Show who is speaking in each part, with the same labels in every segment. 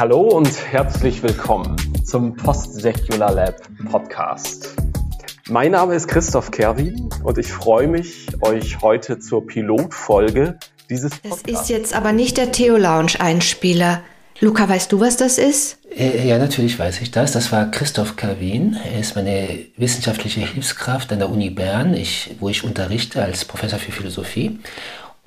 Speaker 1: Hallo und herzlich willkommen zum Post-Secular Lab Podcast. Mein Name ist Christoph Kerwin und ich freue mich, euch heute zur Pilotfolge dieses
Speaker 2: Podcasts. Das ist jetzt aber nicht der Theo Lounge Einspieler. Luca, weißt du, was das ist?
Speaker 3: Äh, ja, natürlich weiß ich das. Das war Christoph Kerwin. Er ist meine wissenschaftliche Hilfskraft an der Uni Bern, ich, wo ich unterrichte als Professor für Philosophie.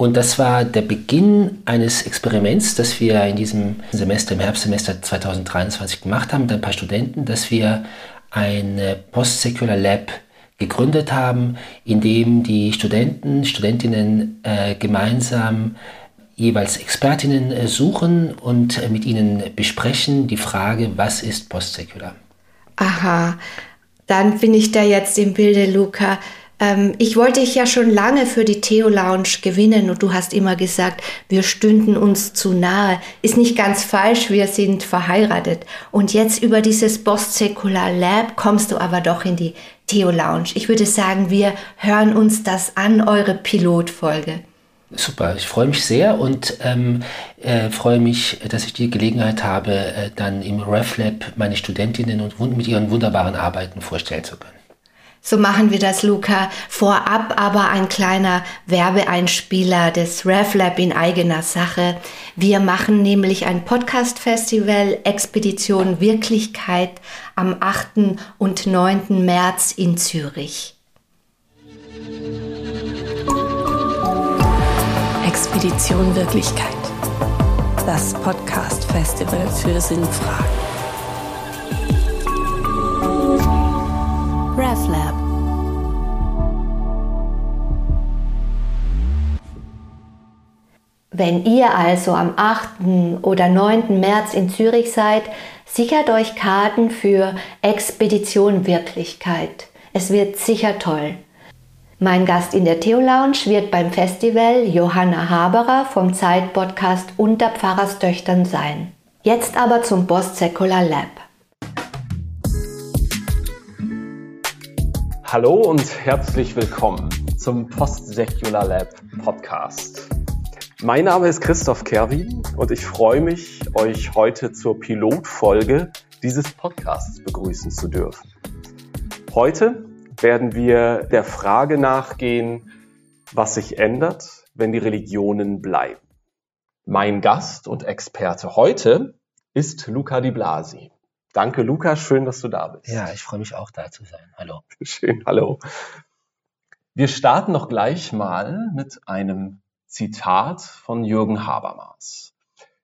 Speaker 3: Und das war der Beginn eines Experiments, das wir in diesem Semester, im Herbstsemester 2023 gemacht haben mit ein paar Studenten, dass wir ein Post-Secular Lab gegründet haben, in dem die Studenten, Studentinnen äh, gemeinsam jeweils Expertinnen äh, suchen und äh, mit ihnen besprechen die Frage, was ist Post-Secular?
Speaker 2: Aha, dann bin ich da jetzt im Bilde, Luca. Ähm, ich wollte dich ja schon lange für die Theo Lounge gewinnen und du hast immer gesagt, wir stünden uns zu nahe. Ist nicht ganz falsch, wir sind verheiratet. Und jetzt über dieses Post-Secular Lab kommst du aber doch in die Theo Lounge. Ich würde sagen, wir hören uns das an, eure Pilotfolge.
Speaker 3: Super, ich freue mich sehr und ähm, äh, freue mich, dass ich die Gelegenheit habe, äh, dann im RefLab meine Studentinnen und mit ihren wunderbaren Arbeiten vorstellen zu können.
Speaker 2: So machen wir das, Luca. Vorab aber ein kleiner Werbeeinspieler des RevLab in eigener Sache. Wir machen nämlich ein Podcast-Festival Expedition Wirklichkeit am 8. und 9. März in Zürich.
Speaker 4: Expedition Wirklichkeit. Das Podcast-Festival für Sinnfragen. RevLab.
Speaker 2: Wenn ihr also am 8. oder 9. März in Zürich seid, sichert euch Karten für Expedition Wirklichkeit. Es wird sicher toll. Mein Gast in der Theo Lounge wird beim Festival Johanna Haberer vom Zeitpodcast Unter Pfarrerstöchtern sein. Jetzt aber zum Post Secular Lab.
Speaker 1: Hallo und herzlich willkommen zum Post-Secular Lab Podcast. Mein Name ist Christoph Kerwin und ich freue mich, euch heute zur Pilotfolge dieses Podcasts begrüßen zu dürfen. Heute werden wir der Frage nachgehen, was sich ändert, wenn die Religionen bleiben. Mein Gast und Experte heute ist Luca Di Blasi. Danke, Luca. Schön, dass du da bist.
Speaker 3: Ja, ich freue mich auch da zu sein. Hallo.
Speaker 1: Schön, hallo. Wir starten noch gleich mal mit einem Zitat von Jürgen Habermas.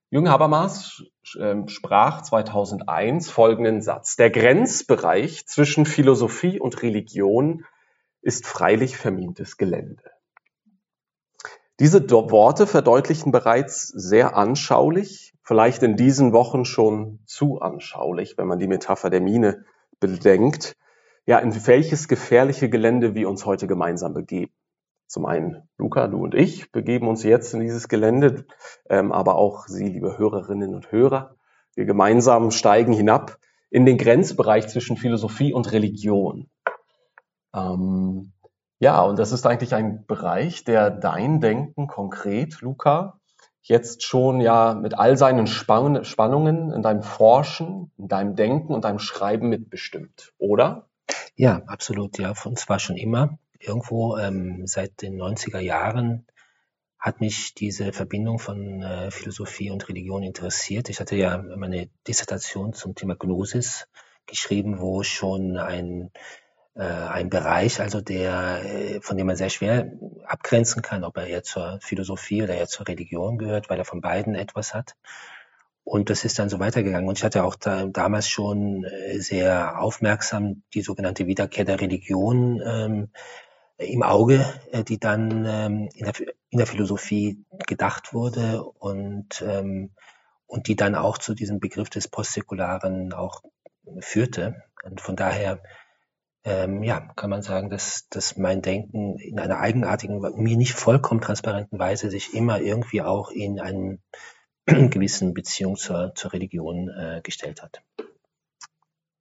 Speaker 1: Jürgen Habermas ähm, sprach 2001 folgenden Satz. Der Grenzbereich zwischen Philosophie und Religion ist freilich vermintes Gelände. Diese Worte verdeutlichen bereits sehr anschaulich, vielleicht in diesen Wochen schon zu anschaulich, wenn man die Metapher der Mine bedenkt, ja, in welches gefährliche Gelände wir uns heute gemeinsam begeben. Zum einen Luca, du und ich begeben uns jetzt in dieses Gelände, ähm, aber auch Sie, liebe Hörerinnen und Hörer. Wir gemeinsam steigen hinab in den Grenzbereich zwischen Philosophie und Religion. Ähm, ja, und das ist eigentlich ein Bereich, der dein Denken konkret, Luca, jetzt schon ja mit all seinen Spann Spannungen in deinem Forschen, in deinem Denken und deinem Schreiben mitbestimmt, oder?
Speaker 3: Ja, absolut, ja, und zwar schon immer. Irgendwo ähm, seit den 90er Jahren hat mich diese Verbindung von äh, Philosophie und Religion interessiert. Ich hatte ja meine Dissertation zum Thema Gnosis geschrieben, wo schon ein ein Bereich, also der, äh, von dem man sehr schwer abgrenzen kann, ob er eher zur Philosophie oder eher zur Religion gehört, weil er von beiden etwas hat. Und das ist dann so weitergegangen. Und ich hatte auch da, damals schon äh, sehr aufmerksam die sogenannte Wiederkehr der Religion ähm, im Auge, äh, die dann ähm, in, der, in der Philosophie gedacht wurde und, ähm, und die dann auch zu diesem Begriff des Postsäkularen auch führte. Und von daher ähm, ja, kann man sagen, dass, dass mein Denken in einer eigenartigen, mir nicht vollkommen transparenten Weise sich immer irgendwie auch in einem gewissen Beziehung zur, zur Religion äh, gestellt hat.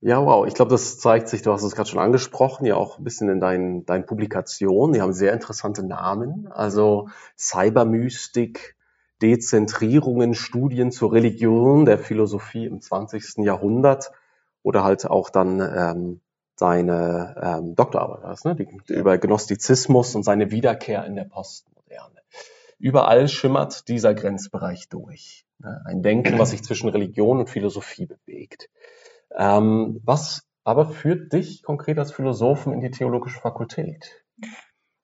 Speaker 1: Ja, wow. Ich glaube, das zeigt sich, du hast es gerade schon angesprochen, ja auch ein bisschen in deinen, deinen Publikationen. Die haben sehr interessante Namen. Also Cybermystik, Dezentrierungen, Studien zur Religion der Philosophie im 20. Jahrhundert oder halt auch dann ähm, seine ähm, Doktorarbeit was, ne? Die, über Gnostizismus und seine Wiederkehr in der Postmoderne. Überall schimmert dieser Grenzbereich durch. Ne? Ein Denken, was sich zwischen Religion und Philosophie bewegt. Ähm, was aber führt dich konkret als Philosophen in die theologische Fakultät?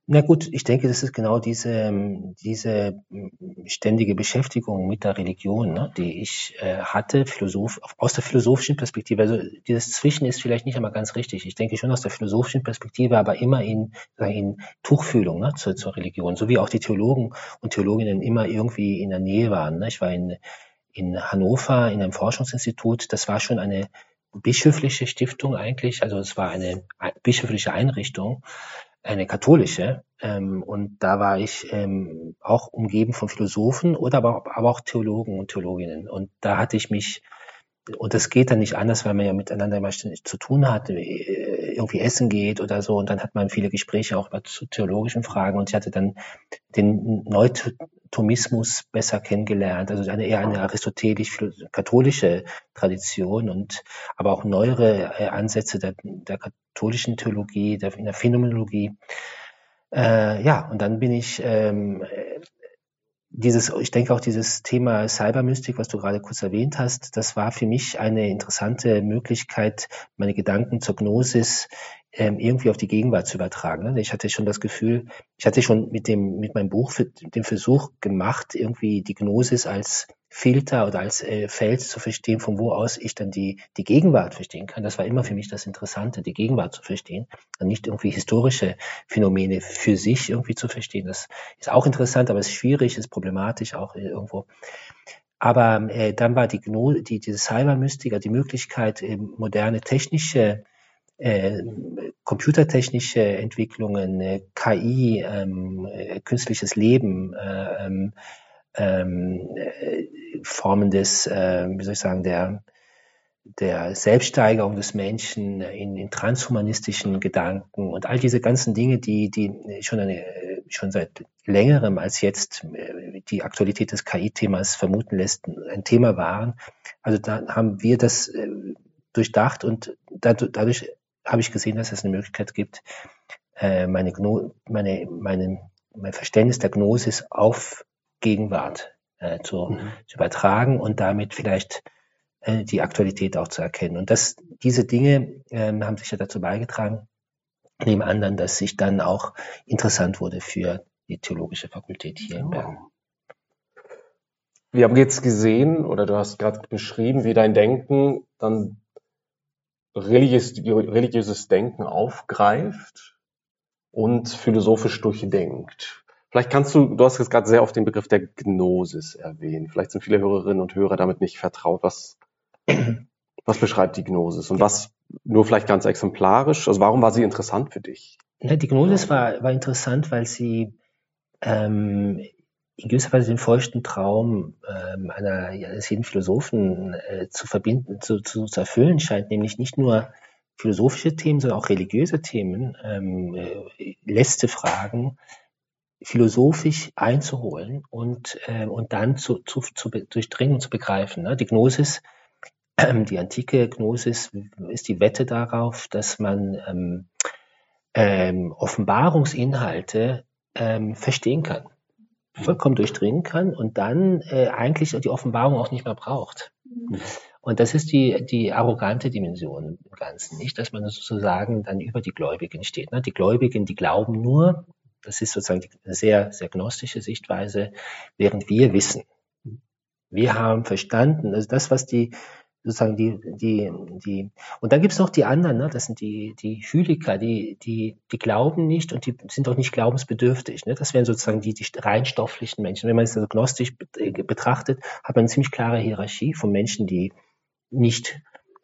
Speaker 3: Na gut, ich denke, das ist genau diese, ähm, diese mm, ständige Beschäftigung mit der Religion, ne, die ich äh, hatte, Philosoph, aus der philosophischen Perspektive. Also dieses Zwischen ist vielleicht nicht einmal ganz richtig. Ich denke schon aus der philosophischen Perspektive, aber immer in, in Tuchfühlung ne, zur, zur Religion, so wie auch die Theologen und Theologinnen immer irgendwie in der Nähe waren. Ne. Ich war in, in Hannover in einem Forschungsinstitut. Das war schon eine bischöfliche Stiftung eigentlich, also es war eine bischöfliche Einrichtung eine katholische. Ähm, und da war ich ähm, auch umgeben von Philosophen oder aber, aber auch Theologen und Theologinnen. Und da hatte ich mich, und das geht dann nicht anders, weil man ja miteinander immer zu tun hat, äh, irgendwie essen geht oder so. Und dann hat man viele Gespräche auch zu theologischen Fragen. Und ich hatte dann den Neutomismus besser kennengelernt, also eine eher eine aristotelisch-katholische Tradition und aber auch neuere äh, Ansätze der, der katholischen Theologie, der, in der Phänomenologie. Äh, ja, und dann bin ich ähm, dieses, ich denke auch dieses Thema Cybermystik, was du gerade kurz erwähnt hast, das war für mich eine interessante Möglichkeit, meine Gedanken zur Gnosis ähm, irgendwie auf die Gegenwart zu übertragen. Ich hatte schon das Gefühl, ich hatte schon mit dem, mit meinem Buch für, den Versuch gemacht, irgendwie die Gnosis als Filter oder als äh, Feld zu verstehen, von wo aus ich dann die, die Gegenwart verstehen kann. Das war immer für mich das Interessante, die Gegenwart zu verstehen und nicht irgendwie historische Phänomene für sich irgendwie zu verstehen. Das ist auch interessant, aber es ist schwierig, ist problematisch auch irgendwo. Aber äh, dann war die, Gno die diese Cybermystiker, die Möglichkeit, äh, moderne technische äh, computertechnische Entwicklungen, äh, KI, ähm, äh, künstliches Leben, äh, ähm, ähm, äh, Formen des, äh, wie soll ich sagen, der, der Selbststeigerung des Menschen in, in transhumanistischen Gedanken und all diese ganzen Dinge, die, die schon, eine, schon seit längerem als jetzt äh, die Aktualität des KI-Themas vermuten lässt, ein Thema waren. Also da haben wir das äh, durchdacht und dadurch habe ich gesehen, dass es eine Möglichkeit gibt, äh, meine, Gno meine, meinen, mein Verständnis der Gnosis auf Gegenwart äh, zu, mhm. zu übertragen und damit vielleicht äh, die Aktualität auch zu erkennen. Und das, diese Dinge äh, haben sicher dazu beigetragen, neben anderen, dass ich dann auch interessant wurde für die theologische Fakultät hier in Bern.
Speaker 1: Wir haben jetzt gesehen, oder du hast gerade beschrieben, wie dein Denken dann religiös, religiöses Denken aufgreift und philosophisch durchdenkt. Vielleicht kannst du, du hast jetzt gerade sehr oft den Begriff der Gnosis erwähnt. Vielleicht sind viele Hörerinnen und Hörer damit nicht vertraut. Was, was beschreibt die Gnosis und was nur vielleicht ganz exemplarisch? Also warum war sie interessant für dich?
Speaker 3: Die Gnosis war, war interessant, weil sie ähm, in gewisser Weise den feuchten Traum ähm, einer, eines jeden Philosophen äh, zu verbinden, zu, zu, zu erfüllen scheint, nämlich nicht nur philosophische Themen, sondern auch religiöse Themen, ähm, äh, letzte Fragen philosophisch einzuholen und, äh, und dann zu, zu, zu durchdringen und zu begreifen. Ne? Die Gnosis, äh, die antike Gnosis ist die Wette darauf, dass man ähm, ähm, Offenbarungsinhalte ähm, verstehen kann vollkommen durchdringen kann und dann äh, eigentlich die Offenbarung auch nicht mehr braucht. Mhm. Und das ist die, die arrogante Dimension im Ganzen, nicht, dass man sozusagen dann über die Gläubigen steht. Ne? Die Gläubigen, die glauben nur, das ist sozusagen die, sehr, sehr gnostische Sichtweise, während wir wissen. Wir haben verstanden, also das, was die sozusagen die, die, die, und dann gibt's noch die anderen, ne? das sind die, die Hyliker, die, die, die glauben nicht und die sind auch nicht glaubensbedürftig. Ne? Das wären sozusagen die, die rein stofflichen Menschen. Wenn man es also gnostisch äh, betrachtet, hat man eine ziemlich klare Hierarchie von Menschen, die nicht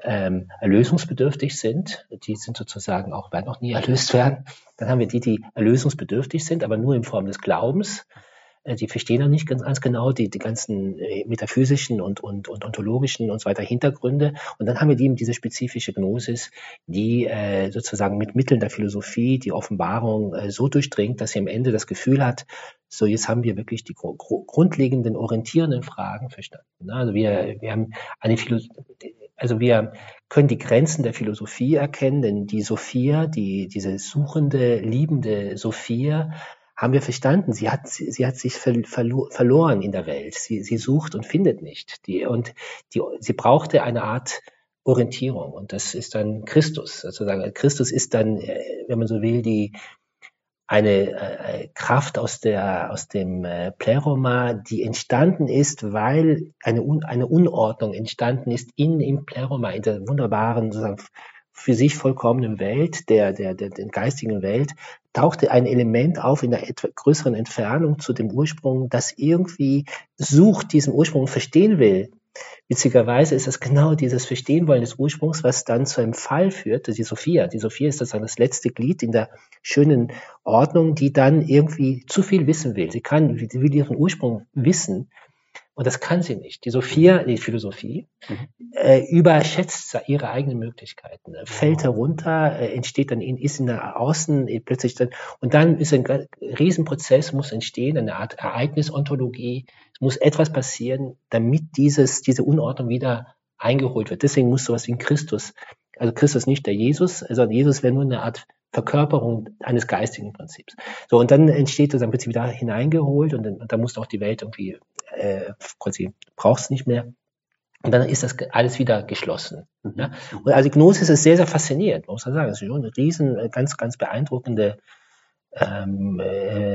Speaker 3: ähm, erlösungsbedürftig sind. Die sind sozusagen auch, werden auch nie erlöst werden. Dann haben wir die, die erlösungsbedürftig sind, aber nur in Form des Glaubens. äh, die verstehen noch nicht ganz, ganz genau die, die ganzen äh, metaphysischen und, und, und ontologischen und so weiter Hintergründe. Und dann haben wir eben diese spezifische Gnosis, die äh, sozusagen mit Mitteln der Philosophie die Offenbarung äh, so durchdringt, dass sie am Ende das Gefühl hat, so jetzt haben wir wirklich die grundlegenden orientierenden Fragen verstanden. Also wir, wir haben eine Philosophie, also wir können die Grenzen der Philosophie erkennen, denn die Sophia, die, diese suchende, liebende Sophia, haben wir verstanden. Sie hat, sie, hat sich verlo verloren in der Welt. Sie, sie sucht und findet nicht. Die, und die, sie brauchte eine Art Orientierung. Und das ist dann Christus, sozusagen. Christus ist dann, äh, wenn man so will, die, eine äh, Kraft aus der aus dem äh, Pleroma, die entstanden ist, weil eine Un eine Unordnung entstanden ist in im Pleroma in der wunderbaren sozusagen für sich vollkommenen Welt, der, der, der, der geistigen Welt, tauchte ein Element auf in einer etwas größeren Entfernung zu dem Ursprung, das irgendwie sucht, diesen Ursprung verstehen will. Witzigerweise ist es genau dieses Verstehen wollen des Ursprungs, was dann zu einem Fall führt, die Sophia. Die Sophia ist sozusagen das letzte Glied in der schönen Ordnung, die dann irgendwie zu viel wissen will. Sie kann, sie will ihren Ursprung wissen, und das kann sie nicht. Die Sophia, die Philosophie, mhm. äh, überschätzt ihre eigenen Möglichkeiten, äh, fällt herunter, äh, entsteht dann in, ist in der Außen äh, plötzlich dann, und dann ist ein Riesenprozess, muss entstehen, eine Art Ereignisontologie. Muss etwas passieren, damit dieses, diese Unordnung wieder eingeholt wird. Deswegen muss sowas wie ein Christus, also Christus nicht der Jesus, sondern Jesus wäre nur eine Art Verkörperung eines geistigen Prinzips. So, und dann entsteht das, dann wird sie wieder hineingeholt und dann, dann muss auch die Welt irgendwie, äh, quasi, braucht es nicht mehr. Und dann ist das alles wieder geschlossen. Mhm. Ja? Und also Gnosis ist sehr, sehr faszinierend, muss man sagen. Es ist schon eine riesen, äh, ganz, ganz beeindruckende ähm, äh, äh,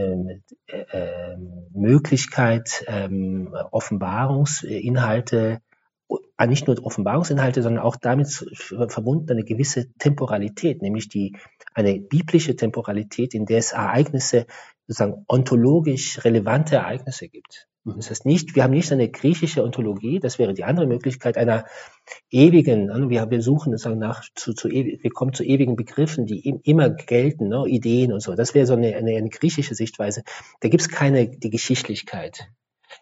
Speaker 3: Möglichkeit, ähm, Offenbarungsinhalte äh, nicht nur Offenbarungsinhalte, sondern auch damit verbunden eine gewisse Temporalität, nämlich die, eine biblische Temporalität, in der es Ereignisse, sozusagen ontologisch relevante Ereignisse gibt. Das heißt nicht, wir haben nicht eine griechische Ontologie, das wäre die andere Möglichkeit einer ewigen, ne, wir, suchen sozusagen nach, zu, zu, wir kommen zu ewigen Begriffen, die immer gelten, ne, Ideen und so. Das wäre so eine, eine, eine griechische Sichtweise. Da gibt es keine, die Geschichtlichkeit.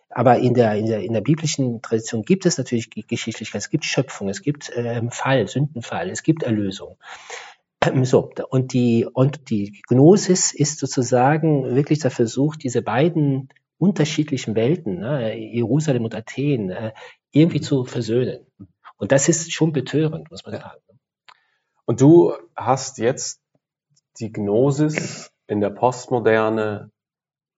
Speaker 3: Aber in der, in der, in der biblischen Tradition gibt es natürlich Geschichtlichkeit, es gibt Schöpfung, es gibt ähm, Fall, Sündenfall, es gibt Erlösung. So, und die, und die Gnosis ist sozusagen wirklich der Versuch, diese beiden unterschiedlichen Welten, ne, Jerusalem und Athen, äh, irgendwie zu versöhnen. Und das ist schon betörend, muss man sagen.
Speaker 1: Und du hast jetzt die Gnosis in der Postmoderne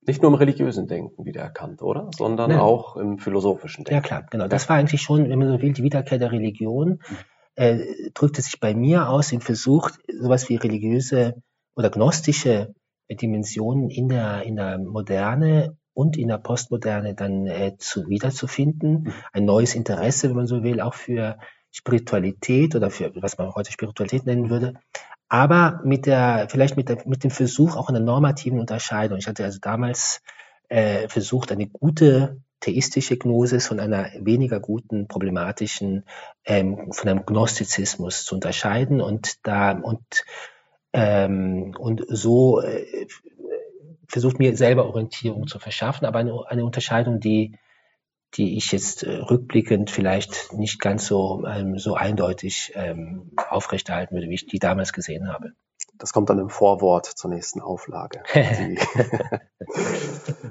Speaker 1: nicht nur im religiösen Denken wiedererkannt, oder? Sondern ja. auch im philosophischen
Speaker 3: Denken. Ja, klar, genau. Das war eigentlich schon, wenn man so will, die Wiederkehr der Religion. Mhm. Äh, drückte sich bei mir aus im Versuch, sowas wie religiöse oder gnostische Dimensionen in der, in der Moderne und in der Postmoderne dann äh, zu, wiederzufinden. Mhm. Ein neues Interesse, wenn man so will, auch für Spiritualität oder für was man heute Spiritualität nennen würde aber mit der, vielleicht mit, der, mit dem Versuch auch einer normativen Unterscheidung. Ich hatte also damals äh, versucht, eine gute theistische Gnosis von einer weniger guten, problematischen, ähm, von einem Gnostizismus zu unterscheiden und da und ähm, und so äh, versucht mir selber Orientierung zu verschaffen, aber eine, eine Unterscheidung, die die ich jetzt äh, rückblickend vielleicht nicht ganz so, ähm, so eindeutig ähm, aufrechterhalten würde, wie ich die damals gesehen habe.
Speaker 1: Das kommt dann im Vorwort zur nächsten Auflage.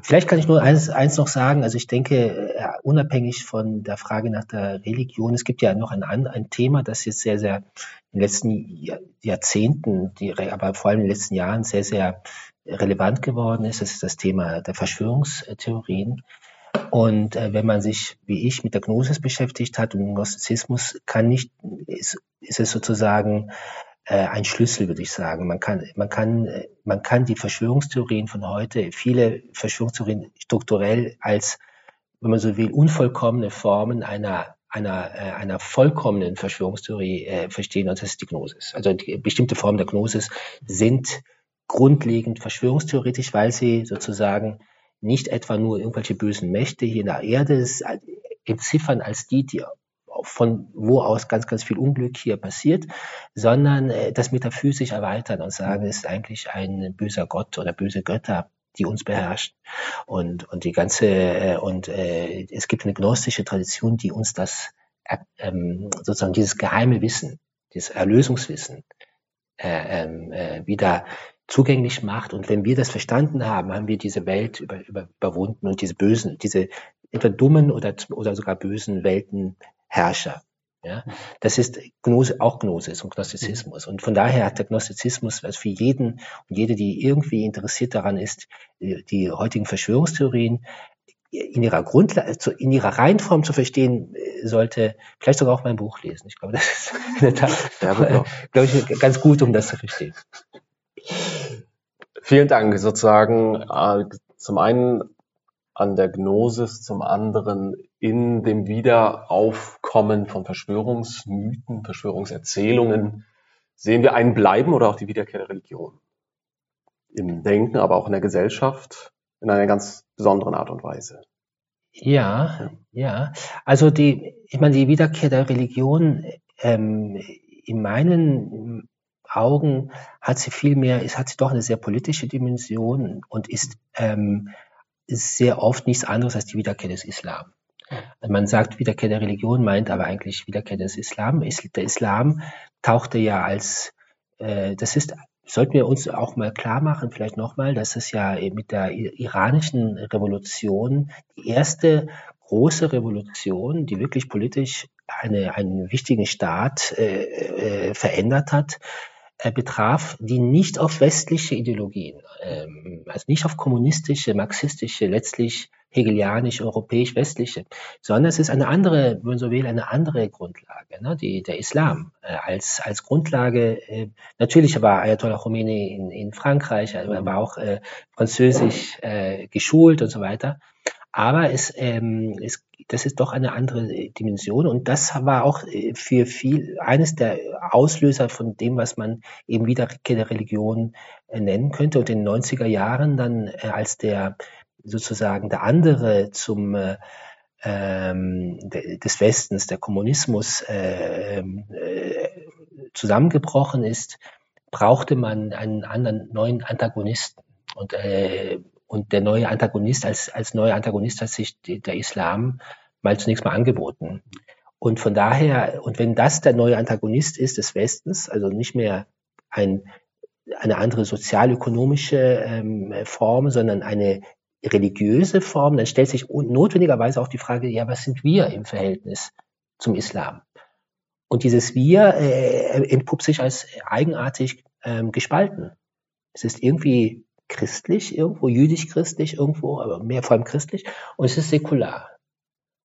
Speaker 3: Vielleicht kann ich nur eins, eins noch sagen. Also ich denke, äh, unabhängig von der Frage nach der Religion, es gibt ja noch ein, ein Thema, das jetzt sehr, sehr in den letzten Jahrzehnten, die, aber vor allem in den letzten Jahren sehr, sehr relevant geworden ist. Das ist das Thema der Verschwörungstheorien. Und äh, wenn man sich, wie ich, mit der Gnosis beschäftigt hat und dem Gnostizismus, kann nicht, ist, ist es sozusagen äh, ein Schlüssel, würde ich sagen. Man kann, man kann, äh, man kann die Verschwörungstheorien von heute, viele Verschwörungstheorien strukturell als, wenn man so will, unvollkommene Formen einer einer, äh, einer vollkommenen Verschwörungstheorie äh, verstehen, und das ist die Gnosis. Also die, bestimmte Formen der Gnosis sind grundlegend verschwörungstheoretisch, weil sie sozusagen nicht etwa nur irgendwelche bösen Mächte hier in der Erde entziffern als die, die von wo aus ganz, ganz viel Unglück hier passiert, sondern äh, das metaphysisch erweitern und sagen, es ist eigentlich ein böser Gott oder böse Götter die uns beherrschen. Und, und die ganze, äh, und äh, es gibt eine gnostische Tradition, die uns das, äh, ähm, sozusagen dieses geheime Wissen, dieses Erlösungswissen äh, ähm, äh, wieder zugänglich macht. Und wenn wir das verstanden haben, haben wir diese Welt über, über, überwunden und diese bösen, diese etwa dummen oder, oder sogar bösen Weltenherrscher. Ja, das ist Gnose, auch Gnosis und Gnostizismus. Und von daher hat der Gnostizismus also für jeden und jede, die irgendwie interessiert daran ist, die heutigen Verschwörungstheorien in ihrer Grundlage, in ihrer Reihenform zu verstehen, sollte vielleicht sogar auch mein Buch lesen. Ich glaube, das ist in der Tat, ja, glaube ich, ganz gut, um das zu verstehen.
Speaker 1: Vielen Dank. Sozusagen äh, zum einen an der Gnosis, zum anderen in dem Wiederaufkommen von Verschwörungsmythen, Verschwörungserzählungen sehen wir ein Bleiben oder auch die Wiederkehr der Religion. Im Denken, aber auch in der Gesellschaft in einer ganz besonderen Art und Weise.
Speaker 3: Ja, ja. Also die, ich meine, die Wiederkehr der Religion ähm, in meinen Augen hat sie viel mehr, es hat sie doch eine sehr politische Dimension und ist, ähm, ist sehr oft nichts anderes als die Wiederkehr des Islam. Man sagt Wiederkehr der Religion, meint aber eigentlich Wiederkehr des Islam. Der Islam tauchte ja als, äh, das ist, sollten wir uns auch mal klar machen, vielleicht nochmal, dass es ja mit der iranischen Revolution die erste große Revolution, die wirklich politisch eine, einen wichtigen Staat äh, äh, verändert hat, betraf, die nicht auf westliche Ideologien, ähm, also nicht auf kommunistische, marxistische, letztlich hegelianisch, europäisch, westliche, sondern es ist eine andere, wenn man so will, eine andere Grundlage, ne? die, der Islam äh, als, als Grundlage. Äh, natürlich war Ayatollah Khomeini in, in Frankreich, er war auch äh, französisch äh, geschult und so weiter. Aber es, ähm, es, das ist doch eine andere Dimension und das war auch äh, für viel eines der Auslöser von dem, was man eben wieder der Religion äh, nennen könnte. Und in den 90er Jahren dann, äh, als der sozusagen der andere zum äh, ähm, des Westens, der Kommunismus äh, äh, zusammengebrochen ist, brauchte man einen anderen neuen Antagonisten. Und äh, und der neue Antagonist, als, als neuer Antagonist hat sich der Islam mal zunächst mal angeboten. Und von daher, und wenn das der neue Antagonist ist des Westens, also nicht mehr ein, eine andere sozialökonomische ähm, Form, sondern eine religiöse Form, dann stellt sich notwendigerweise auch die Frage, ja, was sind wir im Verhältnis zum Islam? Und dieses Wir äh, entpuppt sich als eigenartig ähm, gespalten. Es ist irgendwie christlich irgendwo, jüdisch-christlich irgendwo, aber mehr vor allem christlich. Und es ist säkular.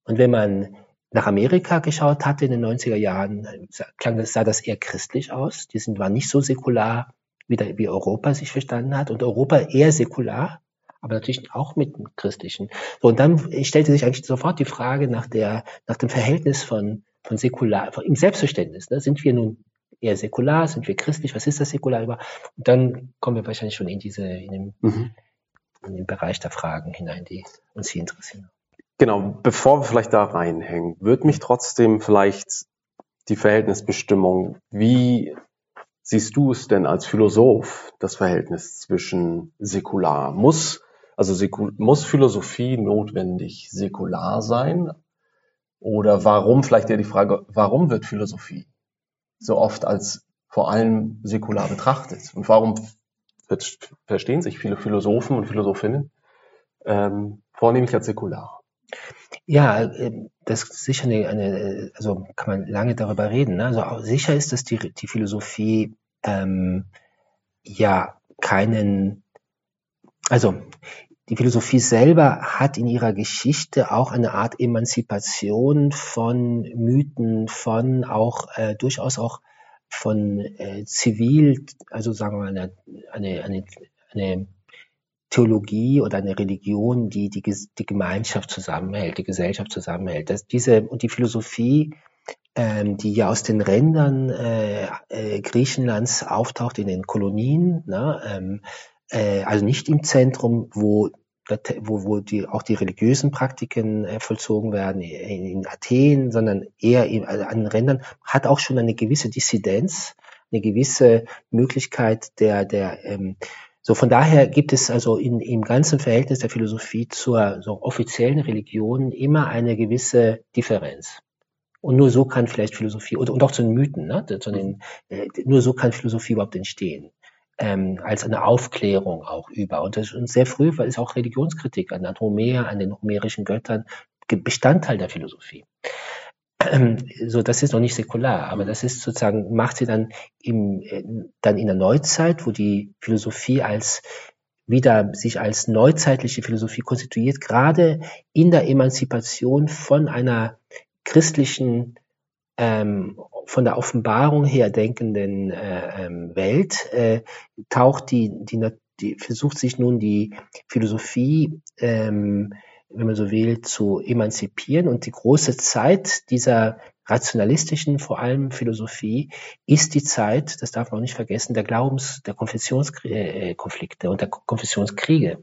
Speaker 3: Und wenn man nach Amerika geschaut hatte in den 90er Jahren, klang das, sah das eher christlich aus. Die sind, waren nicht so säkular, wie, der, wie Europa sich verstanden hat. Und Europa eher säkular, aber natürlich auch mit dem Christlichen. So, und dann stellte sich eigentlich sofort die Frage nach der, nach dem Verhältnis von, von säkular, von, im Selbstverständnis. Ne? Sind wir nun eher säkular, sind wir christlich, was ist das säkular über? Und dann kommen wir wahrscheinlich schon in diese, in den, mhm. in den Bereich der Fragen hinein, die uns hier interessieren.
Speaker 1: Genau, bevor wir vielleicht da reinhängen, würde mich trotzdem vielleicht die Verhältnisbestimmung, wie siehst du es denn als Philosoph, das Verhältnis zwischen säkular? Muss, also säkul, muss Philosophie notwendig säkular sein? Oder warum, vielleicht eher die Frage, warum wird Philosophie so oft als vor allem säkular betrachtet. Und warum verstehen sich viele Philosophen und Philosophinnen ähm, vornehmlich als säkular?
Speaker 3: Ja, ähm, das ist sicher eine, eine, also kann man lange darüber reden. Ne? Also sicher ist, dass die, die Philosophie ähm, ja keinen, also die Philosophie selber hat in ihrer Geschichte auch eine Art Emanzipation von Mythen, von auch äh, durchaus auch von äh, zivil, also sagen wir mal eine, eine, eine, eine Theologie oder eine Religion, die, die die Gemeinschaft zusammenhält, die Gesellschaft zusammenhält. Das, diese, und die Philosophie, ähm, die ja aus den Rändern äh, äh, Griechenlands auftaucht in den Kolonien, ne, ähm, äh, also nicht im Zentrum, wo wo, wo die, auch die religiösen Praktiken äh, vollzogen werden in, in Athen, sondern eher in, also an den Rändern, hat auch schon eine gewisse Dissidenz, eine gewisse Möglichkeit der, der ähm, So von daher gibt es also in, im ganzen Verhältnis der Philosophie zur so offiziellen Religion immer eine gewisse Differenz. Und nur so kann vielleicht Philosophie, und, und auch zu den Mythen, ne, zu den, äh, nur so kann Philosophie überhaupt entstehen. Ähm, als eine Aufklärung auch über. Und, das, und sehr früh war es auch Religionskritik an Homer, an den homerischen Göttern Bestandteil der Philosophie. Ähm, so, das ist noch nicht säkular, aber das ist sozusagen, macht sie dann im, äh, dann in der Neuzeit, wo die Philosophie als wieder sich als neuzeitliche Philosophie konstituiert, gerade in der Emanzipation von einer christlichen, ähm, von der Offenbarung her denkenden äh, ähm, Welt, äh, taucht die, die, die, versucht sich nun die Philosophie, ähm, wenn man so will, zu emanzipieren. Und die große Zeit dieser rationalistischen, vor allem Philosophie, ist die Zeit, das darf man auch nicht vergessen, der Glaubens-, der Konfessionskonflikte und der Konfessionskriege.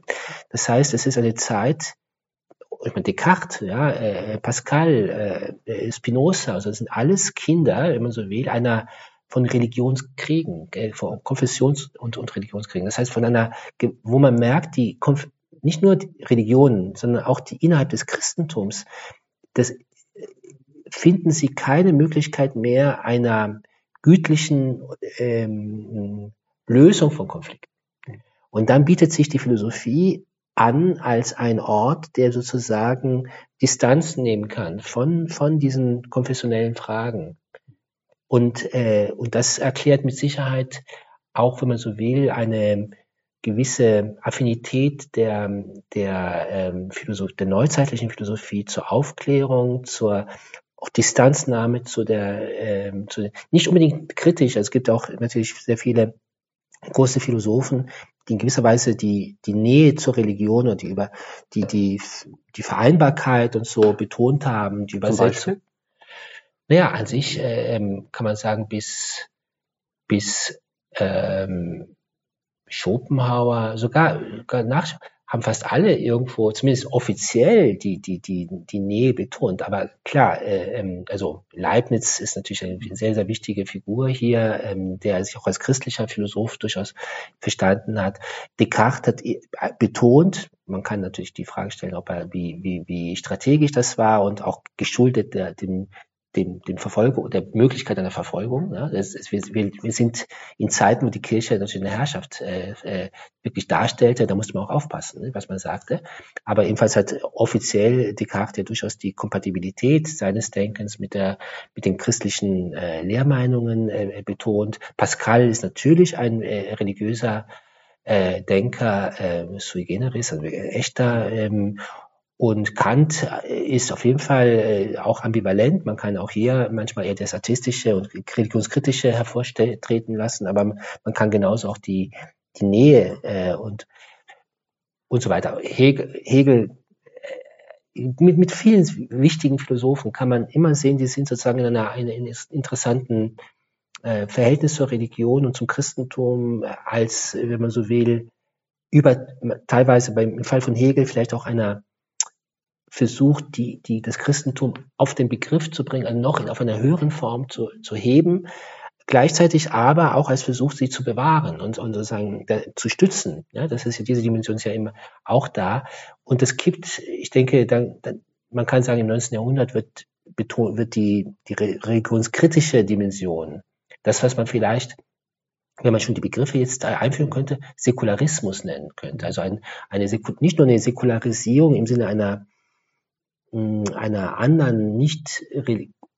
Speaker 3: Das heißt, es ist eine Zeit, ich meine, Descartes, ja, äh, Pascal, äh, Spinoza, also das sind alles Kinder, wenn man so will, einer von Religionskriegen, äh, von Konfessions- und, und Religionskriegen. Das heißt, von einer, wo man merkt, die Konf nicht nur die Religionen, sondern auch die innerhalb des Christentums, das finden sie keine Möglichkeit mehr einer gütlichen ähm, Lösung von Konflikten. Und dann bietet sich die Philosophie an als ein Ort, der sozusagen Distanz nehmen kann von, von diesen konfessionellen Fragen. Und, äh, und das erklärt mit Sicherheit auch, wenn man so will, eine gewisse Affinität der, der, ähm, Philosoph der neuzeitlichen Philosophie zur Aufklärung, zur auch Distanznahme zu der, ähm, zu, nicht unbedingt kritisch. Also es gibt auch natürlich sehr viele große Philosophen, die in gewisser Weise die, die Nähe zur Religion und die über die, die, die Vereinbarkeit und so betont haben, die Übersetzung. Naja, an sich äh, ähm, kann man sagen, bis, bis ähm, Schopenhauer, sogar, sogar nach, haben fast alle irgendwo, zumindest offiziell, die, die, die, die Nähe betont. Aber klar, äh, ähm, also Leibniz ist natürlich eine sehr, sehr wichtige Figur hier, ähm, der sich auch als christlicher Philosoph durchaus verstanden hat. Descartes hat äh, betont, man kann natürlich die Frage stellen, ob er, wie, wie, wie strategisch das war und auch geschuldet der, dem, dem, dem Verfolgung, der Möglichkeit einer Verfolgung. Ja, das ist, wir, wir sind in Zeiten, wo die Kirche natürlich eine Herrschaft äh, äh, wirklich darstellte, da musste man auch aufpassen, ne, was man sagte. Aber ebenfalls hat offiziell Descartes ja durchaus die Kompatibilität seines Denkens mit der mit den christlichen äh, Lehrmeinungen äh, betont. Pascal ist natürlich ein äh, religiöser äh, Denker äh, sui generis, also echter ähm, und Kant ist auf jeden Fall äh, auch ambivalent. Man kann auch hier manchmal eher das Artistische und Religionskritische hervortreten lassen, aber man kann genauso auch die, die Nähe äh, und, und so weiter. Hegel, Hegel äh, mit, mit vielen wichtigen Philosophen kann man immer sehen, die sind sozusagen in einer, einer interessanten äh, Verhältnis zur Religion und zum Christentum als, wenn man so will, über teilweise beim im Fall von Hegel vielleicht auch einer versucht, die, die, das Christentum auf den Begriff zu bringen, also noch auf einer höheren Form zu, zu heben, gleichzeitig aber auch als Versuch, sie zu bewahren und, und sozusagen da, zu stützen. Ja, das ist ja, diese Dimension ist ja immer auch da. Und es gibt, ich denke, dann, dann, man kann sagen, im 19. Jahrhundert wird betont, wird die, die religionskritische Dimension, das, was man vielleicht wenn man schon die Begriffe jetzt einführen könnte, Säkularismus nennen könnte. Also ein, eine nicht nur eine Säkularisierung im Sinne einer einer anderen nicht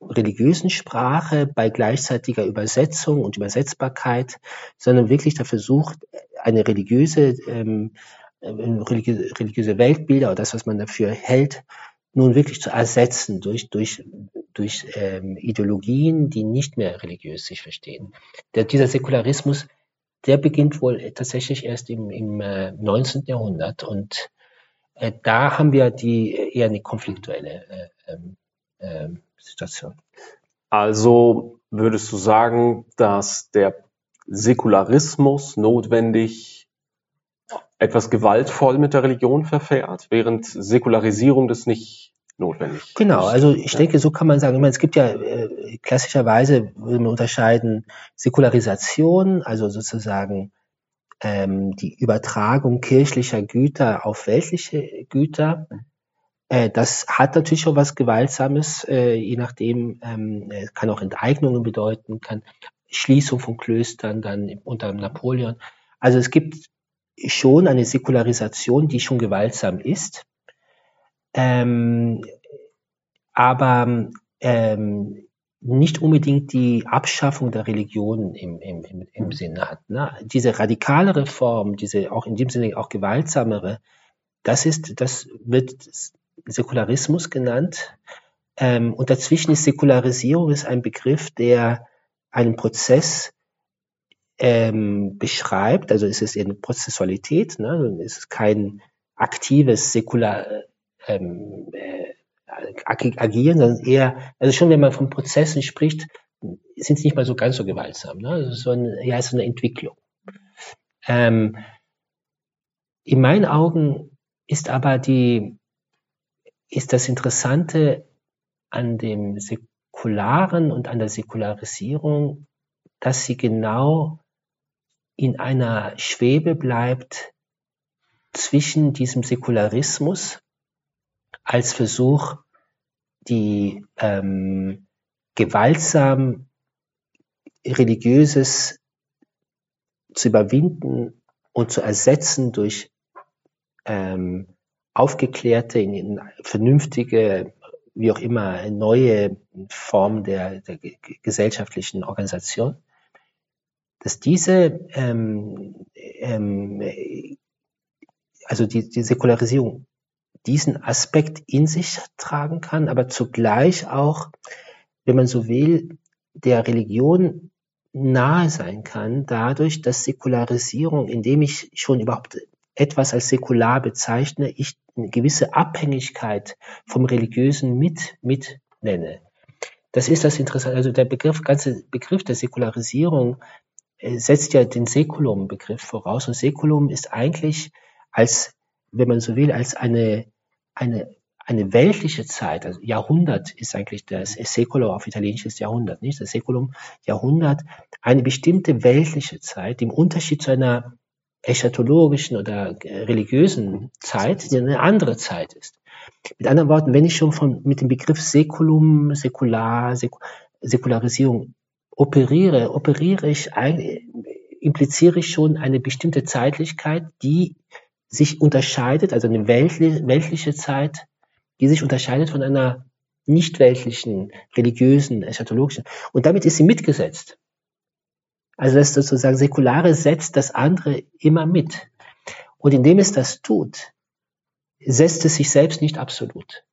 Speaker 3: religiösen Sprache bei gleichzeitiger Übersetzung und Übersetzbarkeit, sondern wirklich der Versuch, eine religiöse, ähm, äh, religiöse, Weltbilder oder das, was man dafür hält, nun wirklich zu ersetzen durch, durch, durch ähm, Ideologien, die nicht mehr religiös sich verstehen. Der, dieser Säkularismus, der beginnt wohl tatsächlich erst im, im äh, 19. Jahrhundert und da haben wir die eher eine konfliktuelle äh, ähm, äh, Situation.
Speaker 1: Also würdest du sagen, dass der Säkularismus notwendig etwas gewaltvoll mit der Religion verfährt, während Säkularisierung das nicht notwendig
Speaker 3: Genau, also ich denke, so kann man sagen. Ich meine, es gibt ja äh, klassischerweise, würde man unterscheiden, Säkularisation, also sozusagen ähm, die Übertragung kirchlicher Güter auf weltliche Güter. Äh, das hat natürlich schon was Gewaltsames, äh, je nachdem, ähm, kann auch Enteignungen bedeuten, kann Schließung von Klöstern dann unter Napoleon. Also es gibt schon eine Säkularisation, die schon gewaltsam ist. Ähm, aber ähm, nicht unbedingt die Abschaffung der Religion im, im, im, im mhm. Sinne hat. Ne? Diese radikalere Form, diese auch in dem Sinne auch gewaltsamere, das ist, das wird Säkularismus genannt. Ähm, und dazwischen ist Säkularisierung ist ein Begriff, der einen Prozess ähm, beschreibt, also es ist eine Prozessualität, ne? es ist kein aktives Säkular, ähm, äh, agieren, sondern eher, also schon wenn man von Prozessen spricht, sind sie nicht mal so ganz so gewaltsam. Ne? Also so ein, ja, so eine Entwicklung. Ähm, in meinen Augen ist aber die, ist das Interessante an dem Säkularen und an der Säkularisierung, dass sie genau in einer Schwebe bleibt zwischen diesem Säkularismus als Versuch, die ähm, gewaltsam religiöses zu überwinden und zu ersetzen durch ähm, aufgeklärte, in, in vernünftige, wie auch immer, neue Form der, der gesellschaftlichen Organisation, dass diese, ähm, ähm, also die, die Säkularisierung diesen Aspekt in sich tragen kann, aber zugleich auch, wenn man so will, der Religion nahe sein kann, dadurch, dass Säkularisierung, indem ich schon überhaupt etwas als säkular bezeichne, ich eine gewisse Abhängigkeit vom Religiösen mit, mit nenne. Das ist das Interessante. Also der Begriff, ganze Begriff der Säkularisierung äh, setzt ja den Säkulum-Begriff voraus. Und Säkulum ist eigentlich als wenn man so will, als eine, eine, eine weltliche Zeit, also Jahrhundert ist eigentlich das Seculo auf italienisches Jahrhundert, nicht? Das Seculum Jahrhundert, eine bestimmte weltliche Zeit, im Unterschied zu einer eschatologischen oder religiösen Zeit, die eine andere Zeit ist. Mit anderen Worten, wenn ich schon von, mit dem Begriff Säkulum, Säkular, Säkularisierung operiere, operiere ich, impliziere ich schon eine bestimmte Zeitlichkeit, die sich unterscheidet, also eine weltliche, Zeit, die sich unterscheidet von einer nicht weltlichen, religiösen, eschatologischen. Und damit ist sie mitgesetzt. Also das sozusagen Säkulare setzt das andere immer mit. Und indem es das tut, setzt es sich selbst nicht absolut.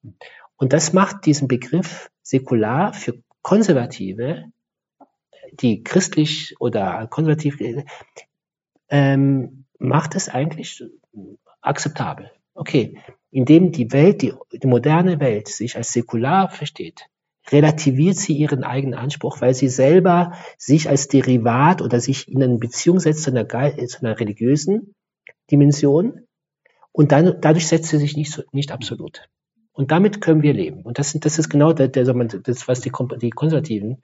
Speaker 3: Und das macht diesen Begriff säkular für Konservative, die christlich oder konservativ, ähm, macht es eigentlich akzeptabel. Okay, indem die Welt, die, die moderne Welt sich als säkular versteht, relativiert sie ihren eigenen Anspruch, weil sie selber sich als Derivat oder sich in eine Beziehung setzt zu einer, zu einer religiösen Dimension und dann, dadurch setzt sie sich nicht, nicht absolut. Und damit können wir leben. Und das, das ist genau der, der, das, was die, die Konservativen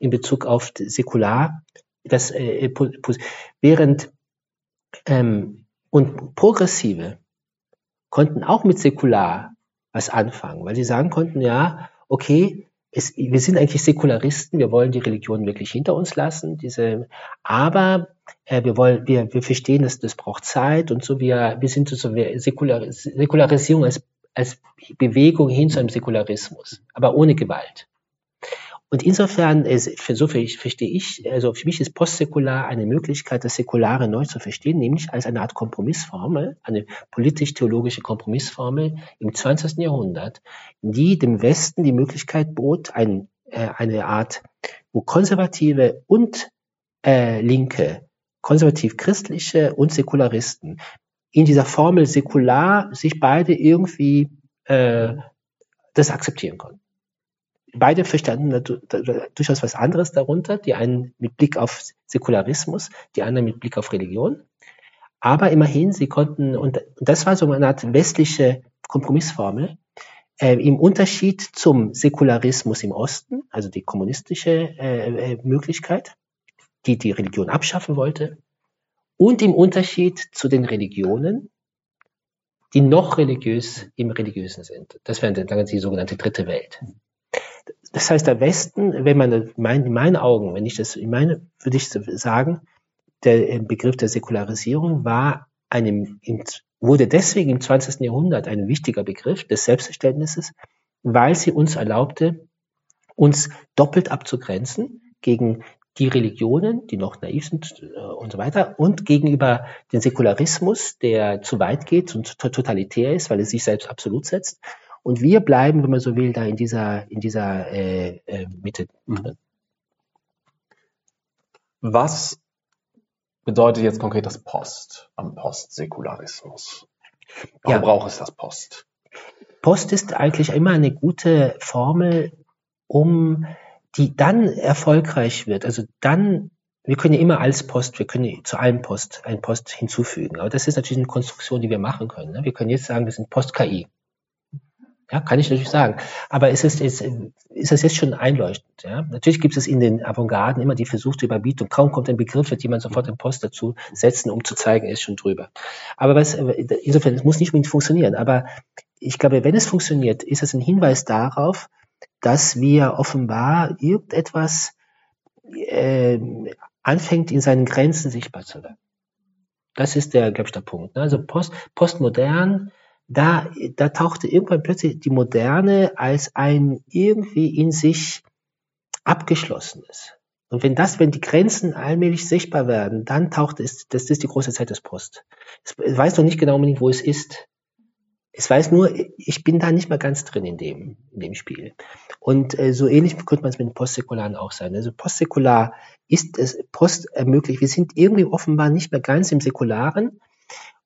Speaker 3: in Bezug auf säkular, das, äh, während ähm, und Progressive konnten auch mit säkular was anfangen, weil sie sagen konnten, ja, okay, es, wir sind eigentlich Säkularisten, wir wollen die Religion wirklich hinter uns lassen, diese, aber äh, wir wollen, wir, wir verstehen, dass das braucht Zeit und so, wir, wir sind so Säkular, Säkularisierung als, als Bewegung hin zu einem Säkularismus, aber ohne Gewalt. Und insofern, für so verstehe ich, also für mich ist postsäkular eine Möglichkeit, das Säkulare neu zu verstehen, nämlich als eine Art Kompromissformel, eine politisch-theologische Kompromissformel im 20. Jahrhundert, die dem Westen die Möglichkeit bot, ein, äh, eine Art, wo Konservative und äh, Linke, konservativ-christliche und Säkularisten in dieser Formel säkular sich beide irgendwie äh, das akzeptieren konnten beide verstanden durchaus was anderes darunter. Die einen mit Blick auf Säkularismus, die anderen mit Blick auf Religion. Aber immerhin, sie konnten, und das war so eine Art westliche Kompromissformel, äh, im Unterschied zum Säkularismus im Osten, also die kommunistische äh, äh Möglichkeit, die die Religion abschaffen wollte, und im Unterschied zu den Religionen, die noch religiös im Religiösen sind. Das wäre dann die sogenannte dritte Welt. Das heißt, der Westen, wenn man in meinen Augen, wenn ich das in meine, würde ich sagen, der Begriff der Säkularisierung war einem, wurde deswegen im 20. Jahrhundert ein wichtiger Begriff des Selbstverständnisses, weil sie uns erlaubte, uns doppelt abzugrenzen gegen die Religionen, die noch naiv sind äh, und so weiter, und gegenüber dem Säkularismus, der zu weit geht und totalitär ist, weil er sich selbst absolut setzt. Und wir bleiben, wenn man so will, da in dieser, in dieser äh, äh, Mitte drin.
Speaker 1: Was bedeutet jetzt konkret das Post am Postsäkularismus? Warum ja. braucht es das Post?
Speaker 3: Post ist eigentlich immer eine gute Formel, um die dann erfolgreich wird. Also dann, wir können ja immer als Post, wir können zu allem Post ein Post hinzufügen. Aber das ist natürlich eine Konstruktion, die wir machen können. Ne? Wir können jetzt sagen, wir sind Post-KI. Ja, kann ich natürlich sagen. Aber ist es ist, ist es jetzt schon einleuchtend? Ja? Natürlich gibt es in den Avantgarden immer die versuchte Überbietung. Kaum kommt ein Begriff, wird jemand sofort ein Post dazu setzen, um zu zeigen, er ist schon drüber. Aber was, insofern, es muss nicht unbedingt funktionieren. Aber ich glaube, wenn es funktioniert, ist es ein Hinweis darauf, dass wir offenbar irgendetwas äh, anfängt, in seinen Grenzen sichtbar zu werden. Das ist der, glaube ich, der Punkt. Ne? Also post, postmodern, da, da tauchte irgendwann plötzlich die Moderne als ein irgendwie in sich abgeschlossenes. Und wenn das, wenn die Grenzen allmählich sichtbar werden, dann taucht es, das ist die große Zeit des Post. Es weiß noch nicht genau wo es ist. Es weiß nur, ich bin da nicht mehr ganz drin in dem, in dem Spiel. Und äh, so ähnlich könnte man es mit den Postsäkularen auch sein. Also postsäkular ist es Post ermöglicht. Wir sind irgendwie offenbar nicht mehr ganz im Säkularen.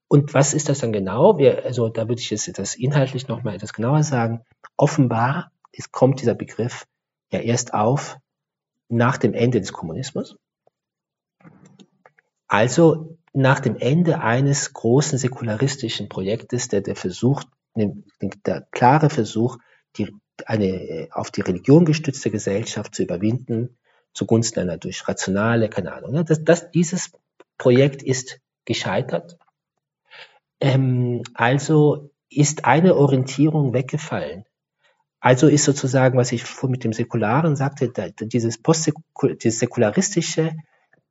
Speaker 3: Und was ist das dann genau? Wir, also da würde ich jetzt das inhaltlich nochmal etwas genauer sagen. Offenbar ist, kommt dieser Begriff ja erst auf nach dem Ende des Kommunismus. Also nach dem Ende eines großen säkularistischen Projektes, der, der versucht, der klare Versuch, die, eine auf die Religion gestützte Gesellschaft zu überwinden, zugunsten einer durch rationale, keine Ahnung. Ne? Das, das, dieses Projekt ist gescheitert. Ähm, also ist eine Orientierung weggefallen. Also ist sozusagen, was ich vor mit dem Säkularen sagte, da, dieses, Postsäkul dieses säkularistische,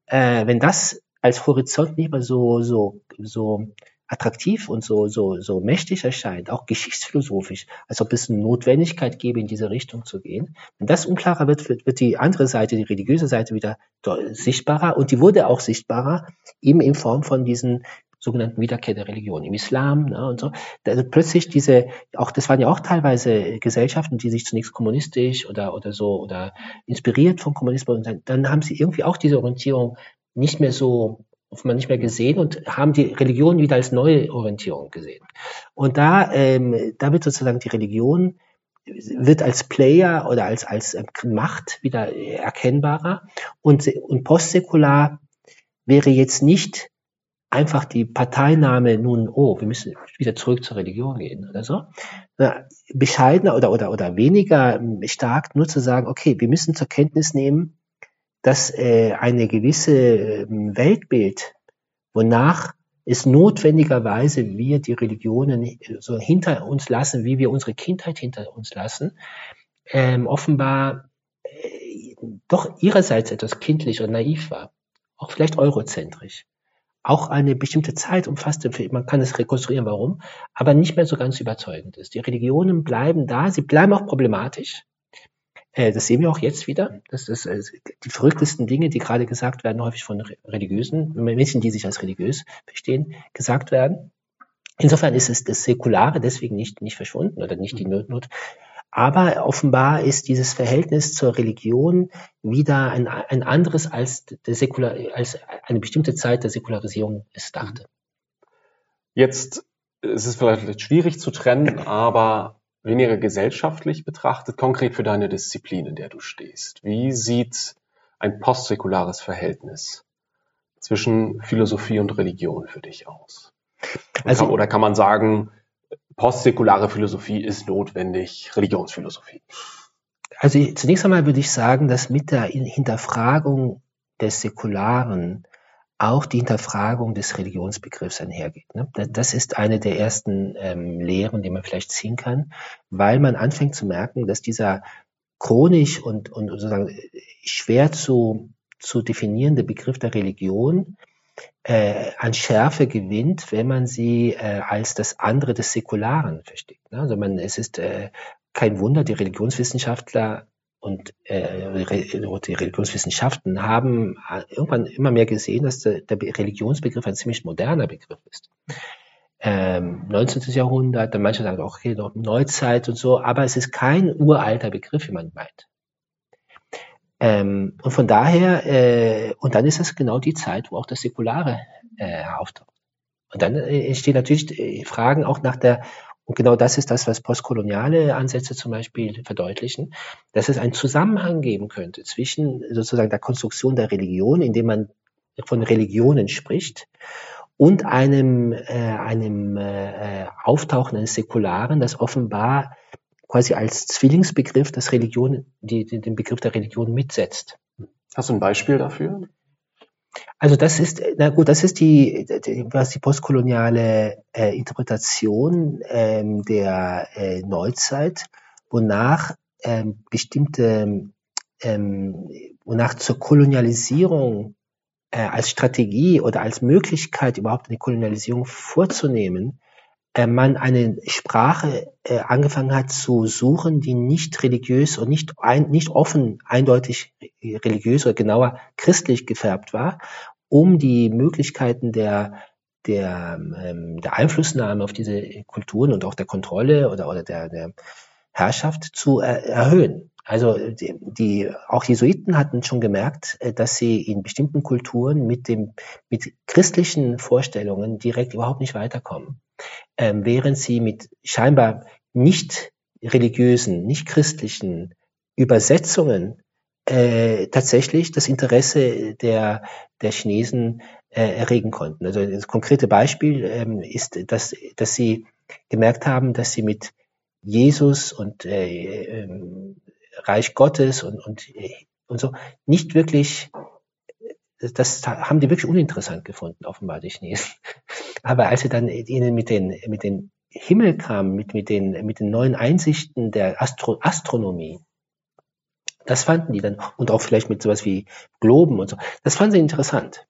Speaker 3: äh, wenn das als Horizont nicht mehr so, so, so attraktiv und so, so, so mächtig erscheint, auch geschichtsphilosophisch, als ob es eine Notwendigkeit gäbe, in diese Richtung zu gehen. Wenn das unklarer wird, wird, wird die andere Seite, die religiöse Seite wieder sichtbarer und die wurde auch sichtbarer, eben in Form von diesen sogenannten Wiederkehr der Religion im Islam ne, und so. Also plötzlich diese, auch das waren ja auch teilweise Gesellschaften, die sich zunächst kommunistisch oder oder so oder inspiriert vom Kommunismus und dann, dann haben sie irgendwie auch diese Orientierung nicht mehr so offenbar nicht mehr gesehen und haben die Religion wieder als neue Orientierung gesehen. Und da, ähm, da wird sozusagen die Religion wird als Player oder als, als ähm, Macht wieder erkennbarer und, und postsäkular wäre jetzt nicht einfach die Parteinahme nun, oh, wir müssen wieder zurück zur Religion gehen oder so. Bescheidener oder, oder, oder weniger stark nur zu sagen, okay, wir müssen zur Kenntnis nehmen, dass äh, eine gewisse äh, Weltbild, wonach es notwendigerweise wir die Religionen so hinter uns lassen, wie wir unsere Kindheit hinter uns lassen, ähm, offenbar äh, doch ihrerseits etwas kindlich und naiv war, auch vielleicht eurozentrisch. Auch eine bestimmte Zeit umfasste, man kann es rekonstruieren, warum, aber nicht mehr so ganz überzeugend ist. Die Religionen bleiben da, sie bleiben auch problematisch, äh, das sehen wir auch jetzt wieder. Das ist äh, die verrücktesten Dinge, die gerade gesagt werden, häufig von religiösen Menschen, die sich als religiös verstehen, gesagt werden. Insofern ist es das Säkulare deswegen nicht, nicht verschwunden oder nicht die Not. Not. Aber offenbar ist dieses Verhältnis zur Religion wieder ein, ein anderes als, der Säkular, als eine bestimmte Zeit der Säkularisierung es dachte.
Speaker 1: Jetzt ist es vielleicht schwierig zu trennen, aber weniger gesellschaftlich betrachtet, konkret für deine Disziplin, in der du stehst. Wie sieht ein postsäkulares Verhältnis zwischen Philosophie und Religion für dich aus? Also, oder kann man sagen, postsäkulare Philosophie ist notwendig, Religionsphilosophie?
Speaker 3: Also zunächst einmal würde ich sagen, dass mit der Hinterfragung des Säkularen auch die Hinterfragung des Religionsbegriffs einhergeht. Ne? Das ist eine der ersten ähm, Lehren, die man vielleicht ziehen kann, weil man anfängt zu merken, dass dieser chronisch und, und sozusagen schwer zu, zu definierende Begriff der Religion äh, an Schärfe gewinnt, wenn man sie äh, als das andere des Säkularen versteht. Ne? Also man, es ist äh, kein Wunder, die Religionswissenschaftler und äh, die Religionswissenschaften haben äh, irgendwann immer mehr gesehen, dass der, der Religionsbegriff ein ziemlich moderner Begriff ist. Ähm, 19. Jahrhundert, dann manche sagen, okay, noch Neuzeit und so, aber es ist kein uralter Begriff, wie man meint. Ähm, und von daher, äh, und dann ist es genau die Zeit, wo auch das Säkulare äh, auftaucht. Und dann äh, entstehen natürlich äh, Fragen auch nach der und genau das ist das, was postkoloniale Ansätze zum Beispiel verdeutlichen, dass es einen Zusammenhang geben könnte zwischen sozusagen der Konstruktion der Religion, indem man von Religionen spricht, und einem, äh, einem äh, Auftauchen eines Säkularen, das offenbar quasi als Zwillingsbegriff das Religion, die, den Begriff der Religion mitsetzt.
Speaker 1: Hast du ein Beispiel dafür?
Speaker 3: Also das ist, na gut, das ist die, die was die postkoloniale äh, Interpretation ähm, der äh, Neuzeit, wonach ähm, bestimmte, ähm, wonach zur Kolonialisierung äh, als Strategie oder als Möglichkeit überhaupt eine Kolonialisierung vorzunehmen, man eine Sprache äh, angefangen hat zu suchen, die nicht religiös und nicht, ein, nicht offen, eindeutig religiös oder genauer christlich gefärbt war, um die Möglichkeiten der der, ähm, der Einflussnahme auf diese Kulturen und auch der Kontrolle oder, oder der, der Herrschaft zu er, erhöhen. Also die, die auch Jesuiten hatten schon gemerkt, äh, dass sie in bestimmten Kulturen mit dem mit christlichen Vorstellungen direkt überhaupt nicht weiterkommen, ähm, während sie mit scheinbar nicht religiösen, nicht christlichen Übersetzungen äh, tatsächlich das Interesse der der Chinesen äh, erregen konnten. Also das konkrete Beispiel ähm, ist, dass dass sie gemerkt haben, dass sie mit Jesus und äh, ähm, Reich Gottes und, und, und so nicht wirklich, das haben die wirklich uninteressant gefunden, offenbar die Chinesen. Aber als sie dann ihnen mit den, mit den Himmel kamen, mit, mit, den, mit den neuen Einsichten der Astro Astronomie, das fanden die dann, und auch vielleicht mit sowas wie Globen und so, das fanden sie interessant.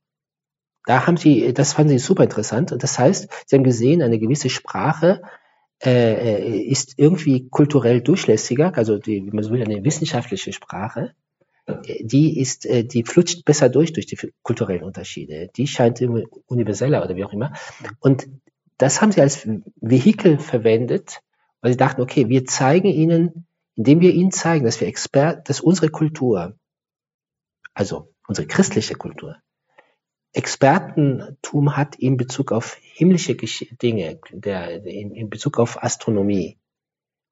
Speaker 3: Da haben sie, das fanden sie super interessant. Und das heißt, sie haben gesehen, eine gewisse Sprache äh, äh, ist irgendwie kulturell durchlässiger, also die, wie man so will, eine wissenschaftliche Sprache, die ist, äh, die flutscht besser durch durch die kulturellen Unterschiede. Die scheint universeller oder wie auch immer. Und das haben sie als Vehikel verwendet, weil sie dachten, okay, wir zeigen ihnen, indem wir ihnen zeigen, dass wir Expert, dass unsere Kultur, also unsere christliche Kultur, Expertentum hat in Bezug auf himmlische Dinge, der, in, in Bezug auf Astronomie,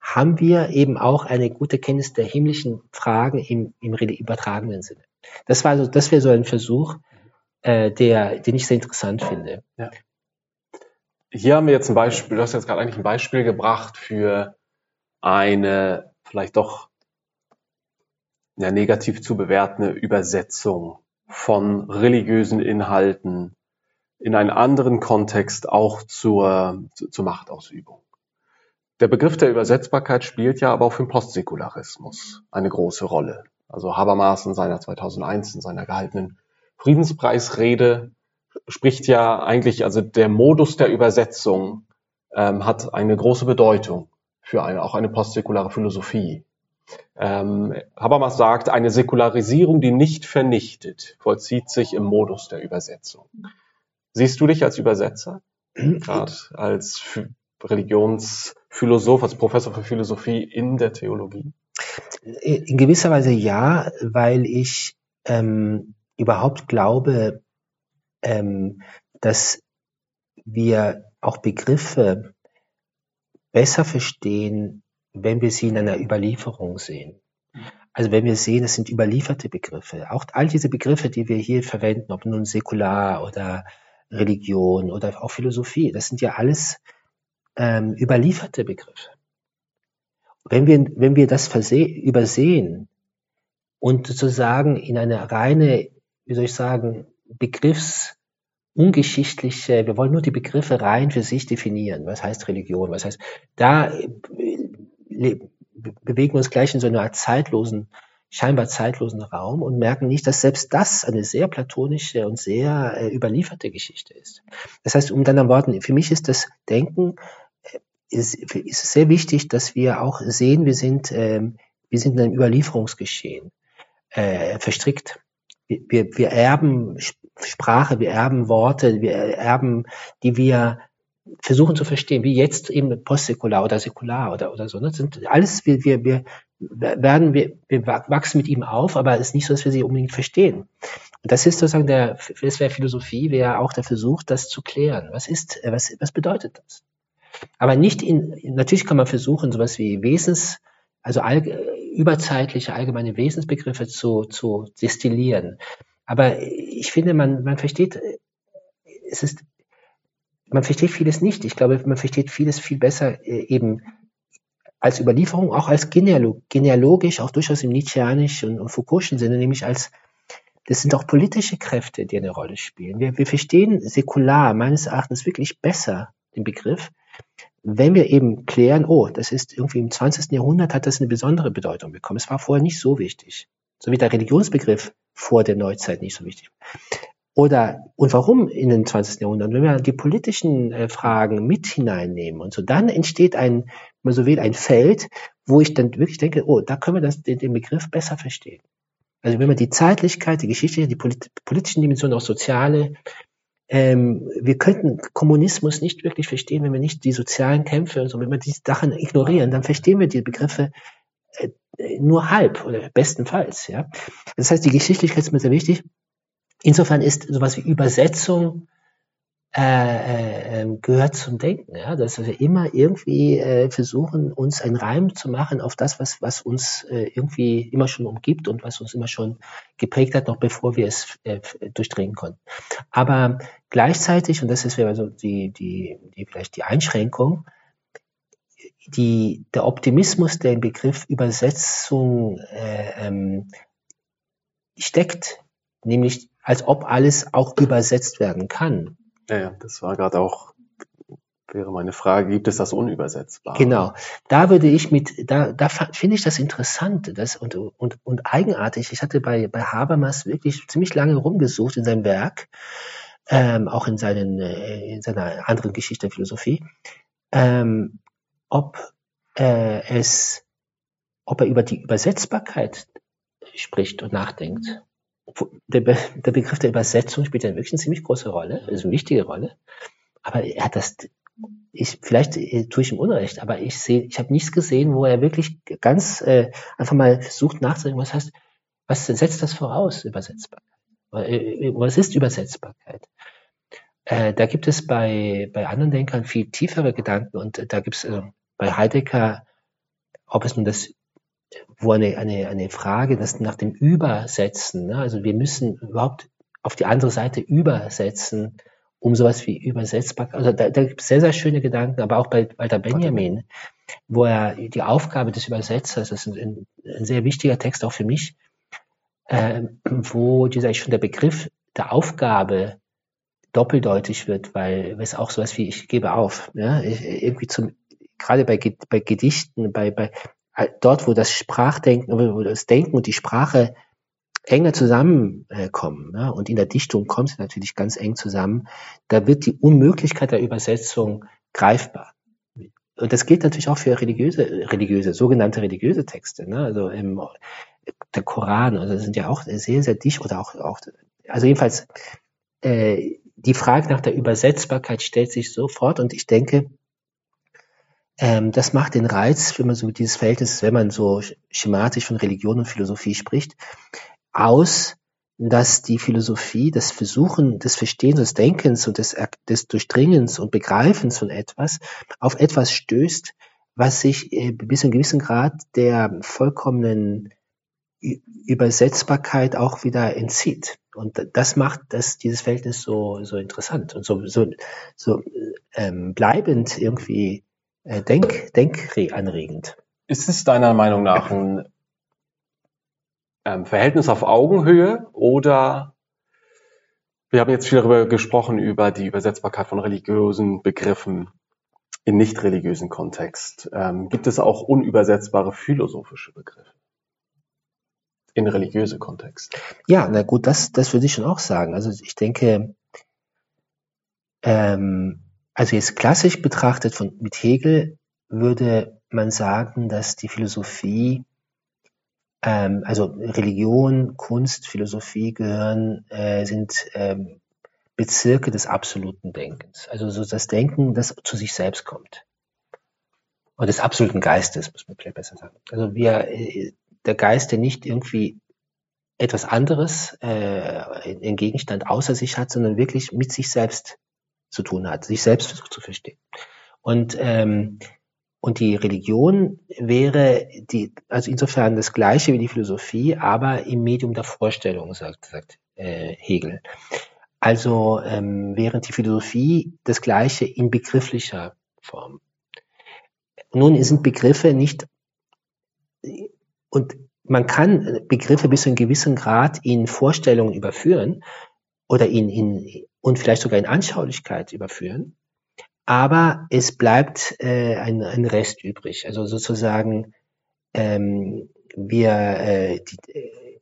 Speaker 3: haben wir eben auch eine gute Kenntnis der himmlischen Fragen im, im übertragenen Sinne. Das war so, das wäre so ein Versuch, äh, der, den ich sehr interessant finde. Ja.
Speaker 1: Hier haben wir jetzt ein Beispiel, du hast jetzt gerade eigentlich ein Beispiel gebracht für eine vielleicht doch ja, negativ zu bewertende Übersetzung von religiösen Inhalten in einen anderen Kontext auch zur, zur Machtausübung. Der Begriff der Übersetzbarkeit spielt ja aber auch für den Postsäkularismus eine große Rolle. Also Habermas in seiner 2001 in seiner gehaltenen Friedenspreisrede spricht ja eigentlich, also der Modus der Übersetzung ähm, hat eine große Bedeutung für eine, auch eine postsäkulare Philosophie. Ähm, Habermas sagt, eine Säkularisierung, die nicht vernichtet, vollzieht sich im Modus der Übersetzung. Siehst du dich als Übersetzer? Gerade als Religionsphilosoph, als Professor für Philosophie in der Theologie?
Speaker 3: In gewisser Weise ja, weil ich ähm, überhaupt glaube, ähm, dass wir auch Begriffe besser verstehen, wenn wir sie in einer Überlieferung sehen. Also wenn wir sehen, es sind überlieferte Begriffe. Auch all diese Begriffe, die wir hier verwenden, ob nun säkular oder Religion oder auch Philosophie, das sind ja alles ähm, überlieferte Begriffe. Wenn wir, wenn wir das übersehen und sozusagen in eine reine, wie soll ich sagen, Begriffs, ungeschichtliche, wir wollen nur die Begriffe rein für sich definieren. Was heißt Religion? Was heißt, da äh, bewegen wir uns gleich in so einer zeitlosen, scheinbar zeitlosen Raum und merken nicht, dass selbst das eine sehr platonische und sehr äh, überlieferte Geschichte ist. Das heißt, um dann am Worten, für mich ist das Denken, ist, ist sehr wichtig, dass wir auch sehen, wir sind, ähm, wir sind in einem Überlieferungsgeschehen äh, verstrickt. Wir, wir, wir erben Sprache, wir erben Worte, wir erben, die wir versuchen zu verstehen, wie jetzt eben postsäkular oder säkular oder, oder so. Das ne? sind alles, wir, wir, wir werden, wir, wir wachsen mit ihm auf, aber es ist nicht so, dass wir sie unbedingt verstehen. Und das ist sozusagen der, das wäre Philosophie, wäre auch der Versuch, das zu klären. Was ist, was, was bedeutet das? Aber nicht in, natürlich kann man versuchen, sowas wie Wesens, also all, überzeitliche allgemeine Wesensbegriffe zu, zu destillieren. Aber ich finde, man, man versteht, es ist, man versteht vieles nicht. Ich glaube, man versteht vieles viel besser äh, eben als Überlieferung, auch als genealog genealogisch, auch durchaus im Nietzscheanischen und, Foucault'schen Sinne, nämlich als, das sind auch politische Kräfte, die eine Rolle spielen. Wir, wir verstehen säkular meines Erachtens wirklich besser den Begriff, wenn wir eben klären, oh, das ist irgendwie im 20. Jahrhundert hat das eine besondere Bedeutung bekommen. Es war vorher nicht so wichtig. So wie der Religionsbegriff vor der Neuzeit nicht so wichtig. Oder, und warum in den 20. Jahrhundert? Wenn wir die politischen äh, Fragen mit hineinnehmen und so, dann entsteht ein, man so will, ein Feld, wo ich dann wirklich denke, oh, da können wir das, den, den Begriff besser verstehen. Also wenn man die Zeitlichkeit, die Geschichte, die polit politischen Dimensionen, auch soziale, ähm, wir könnten Kommunismus nicht wirklich verstehen, wenn wir nicht die sozialen Kämpfe und so, wenn wir diese Sachen ignorieren, dann verstehen wir die Begriffe äh, nur halb oder bestenfalls. Ja, das heißt, die Geschichtlichkeit ist mir sehr wichtig. Insofern ist sowas wie Übersetzung äh, äh, ähm, gehört zum Denken, ja, dass wir immer irgendwie äh, versuchen, uns einen Reim zu machen auf das, was, was uns äh, irgendwie immer schon umgibt und was uns immer schon geprägt hat, noch bevor wir es äh, durchdringen konnten. Aber gleichzeitig, und das ist also die, die, die vielleicht die Einschränkung, die, der Optimismus, der im Begriff Übersetzung äh, ähm, steckt, nämlich als ob alles auch übersetzt werden kann.
Speaker 1: Ja, ja das war gerade auch, wäre meine Frage, gibt es das unübersetzbar?
Speaker 3: Genau, da würde ich mit, da, da finde ich das interessant das, und, und, und eigenartig. Ich hatte bei, bei Habermas wirklich ziemlich lange rumgesucht in seinem Werk, ähm, auch in, seinen, äh, in seiner anderen Geschichte der Philosophie, ähm, ob äh, es, ob er über die Übersetzbarkeit spricht und nachdenkt. Der, Be der Begriff der Übersetzung spielt ja wirklich eine ziemlich große Rolle, ist eine wichtige Rolle. Aber er hat das, ich, vielleicht äh, tue ich ihm Unrecht, aber ich sehe, ich habe nichts gesehen, wo er wirklich ganz äh, einfach mal versucht nachzudenken, was heißt, was setzt das voraus, Übersetzbarkeit? Äh, was ist Übersetzbarkeit? Äh, da gibt es bei, bei anderen Denkern viel tiefere Gedanken und äh, da gibt es äh, bei Heidegger, ob es nun das, wo eine, eine, eine Frage, das nach dem Übersetzen, ne? also wir müssen überhaupt auf die andere Seite übersetzen, um sowas wie übersetzbar, also da, da gibt es sehr, sehr schöne Gedanken, aber auch bei Walter Benjamin, wo er die Aufgabe des Übersetzers, das ist ein, ein sehr wichtiger Text auch für mich, äh, wo dieser schon der Begriff der Aufgabe doppeldeutig wird, weil es auch sowas wie ich gebe auf, ja, ich, irgendwie zum gerade bei, bei Gedichten, bei, bei dort, wo das Sprachdenken, wo das Denken und die Sprache enger zusammenkommen, ja, und in der Dichtung kommt es natürlich ganz eng zusammen, da wird die Unmöglichkeit der Übersetzung greifbar. Und das gilt natürlich auch für religiöse, religiöse, sogenannte religiöse Texte. Ne? Also im, der Koran, also sind ja auch sehr, sehr dicht oder auch, auch also jedenfalls äh, die Frage nach der Übersetzbarkeit stellt sich sofort und ich denke, ähm, das macht den Reiz, wenn man so dieses Verhältnis, wenn man so schematisch von Religion und Philosophie spricht, aus, dass die Philosophie, das Versuchen des Verstehens, des Denkens und des, des Durchdringens und Begreifens von etwas auf etwas stößt, was sich äh, bis zu einem gewissen Grad der vollkommenen Übersetzbarkeit auch wieder entzieht. Und das macht das, dieses Verhältnis so, so interessant und so, so, so ähm, bleibend irgendwie denk, denkanregend.
Speaker 1: Ist es deiner Meinung nach ein ähm, Verhältnis auf Augenhöhe oder Wir haben jetzt viel darüber gesprochen, über die Übersetzbarkeit von religiösen Begriffen in nicht religiösen Kontext. Ähm, gibt es auch unübersetzbare philosophische Begriffe in religiöse Kontext?
Speaker 3: Ja, na gut, das, das würde ich schon auch sagen. Also ich denke, ähm, also jetzt klassisch betrachtet von, mit Hegel würde man sagen, dass die Philosophie ähm, also Religion, Kunst, Philosophie gehören, äh, sind ähm, Bezirke des absoluten Denkens. Also so das Denken, das zu sich selbst kommt. Und des absoluten Geistes, muss man vielleicht besser sagen. Also wir, äh, der Geist, der nicht irgendwie etwas anderes, äh, den Gegenstand außer sich hat, sondern wirklich mit sich selbst zu tun hat, sich selbst zu verstehen. Und ähm, und die Religion wäre die, also insofern das Gleiche wie die Philosophie, aber im Medium der Vorstellung, sagt, sagt äh, Hegel. Also ähm, während die Philosophie das Gleiche in begrifflicher Form. Nun sind Begriffe nicht, und man kann Begriffe bis zu einem gewissen Grad in Vorstellungen überführen oder in, in, und vielleicht sogar in Anschaulichkeit überführen aber es bleibt äh, ein, ein Rest übrig. Also sozusagen, ähm, wir, äh, die, äh,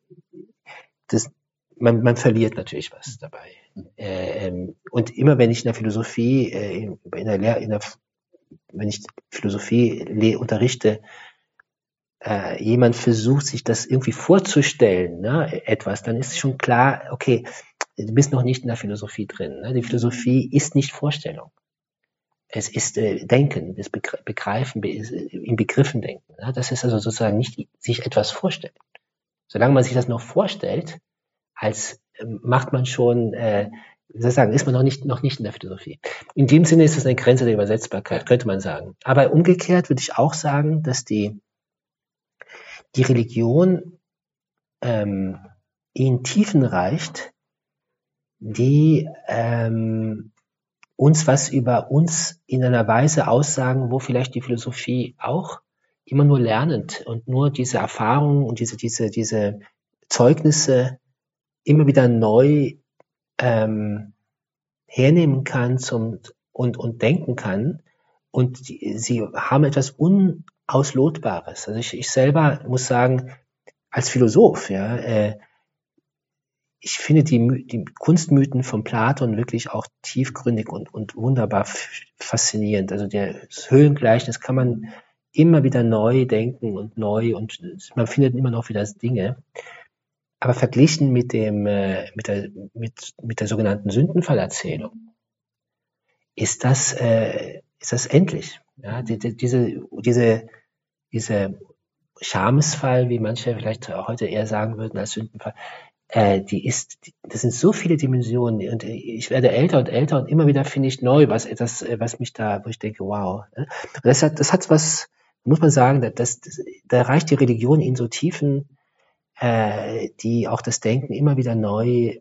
Speaker 3: das, man, man verliert natürlich was dabei. Äh, ähm, und immer wenn ich in der Philosophie, äh, in, der Lehr in der, wenn ich Philosophie unterrichte, äh, jemand versucht, sich das irgendwie vorzustellen, ne, etwas, dann ist schon klar, okay, du bist noch nicht in der Philosophie drin. Ne? Die Philosophie ist nicht Vorstellung es ist äh, Denken, das Begreifen, in Begriffen denken. Ja? Das ist also sozusagen nicht sich etwas vorstellen. Solange man sich das noch vorstellt, als äh, macht man schon, äh, wie soll ich sagen, ist man noch nicht, noch nicht in der Philosophie. In dem Sinne ist es eine Grenze der Übersetzbarkeit, könnte man sagen. Aber umgekehrt würde ich auch sagen, dass die, die Religion ähm, in Tiefen reicht, die ähm, uns was über uns in einer Weise aussagen, wo vielleicht die Philosophie auch immer nur lernend und nur diese Erfahrungen und diese, diese, diese Zeugnisse immer wieder neu ähm, hernehmen kann zum, und, und denken kann. Und die, sie haben etwas Unauslotbares. Also ich, ich selber muss sagen, als Philosoph, ja, äh, ich finde die, die Kunstmythen von Platon wirklich auch tiefgründig und, und wunderbar faszinierend. Also das Höhlengleichnis kann man immer wieder neu denken und neu und man findet immer noch wieder Dinge. Aber verglichen mit dem, äh, mit der, mit, mit der sogenannten Sündenfallerzählung ist das, äh, ist das endlich. Ja, die, die, diese, diese, diese Schamesfall, wie manche vielleicht heute eher sagen würden als Sündenfall, äh, die ist, das sind so viele Dimensionen und ich werde älter und älter und immer wieder finde ich neu was etwas, äh, was mich da, wo ich denke, wow. Ne? Das hat, das hat was, muss man sagen, das, das, da reicht die Religion in so Tiefen, äh, die auch das Denken immer wieder neu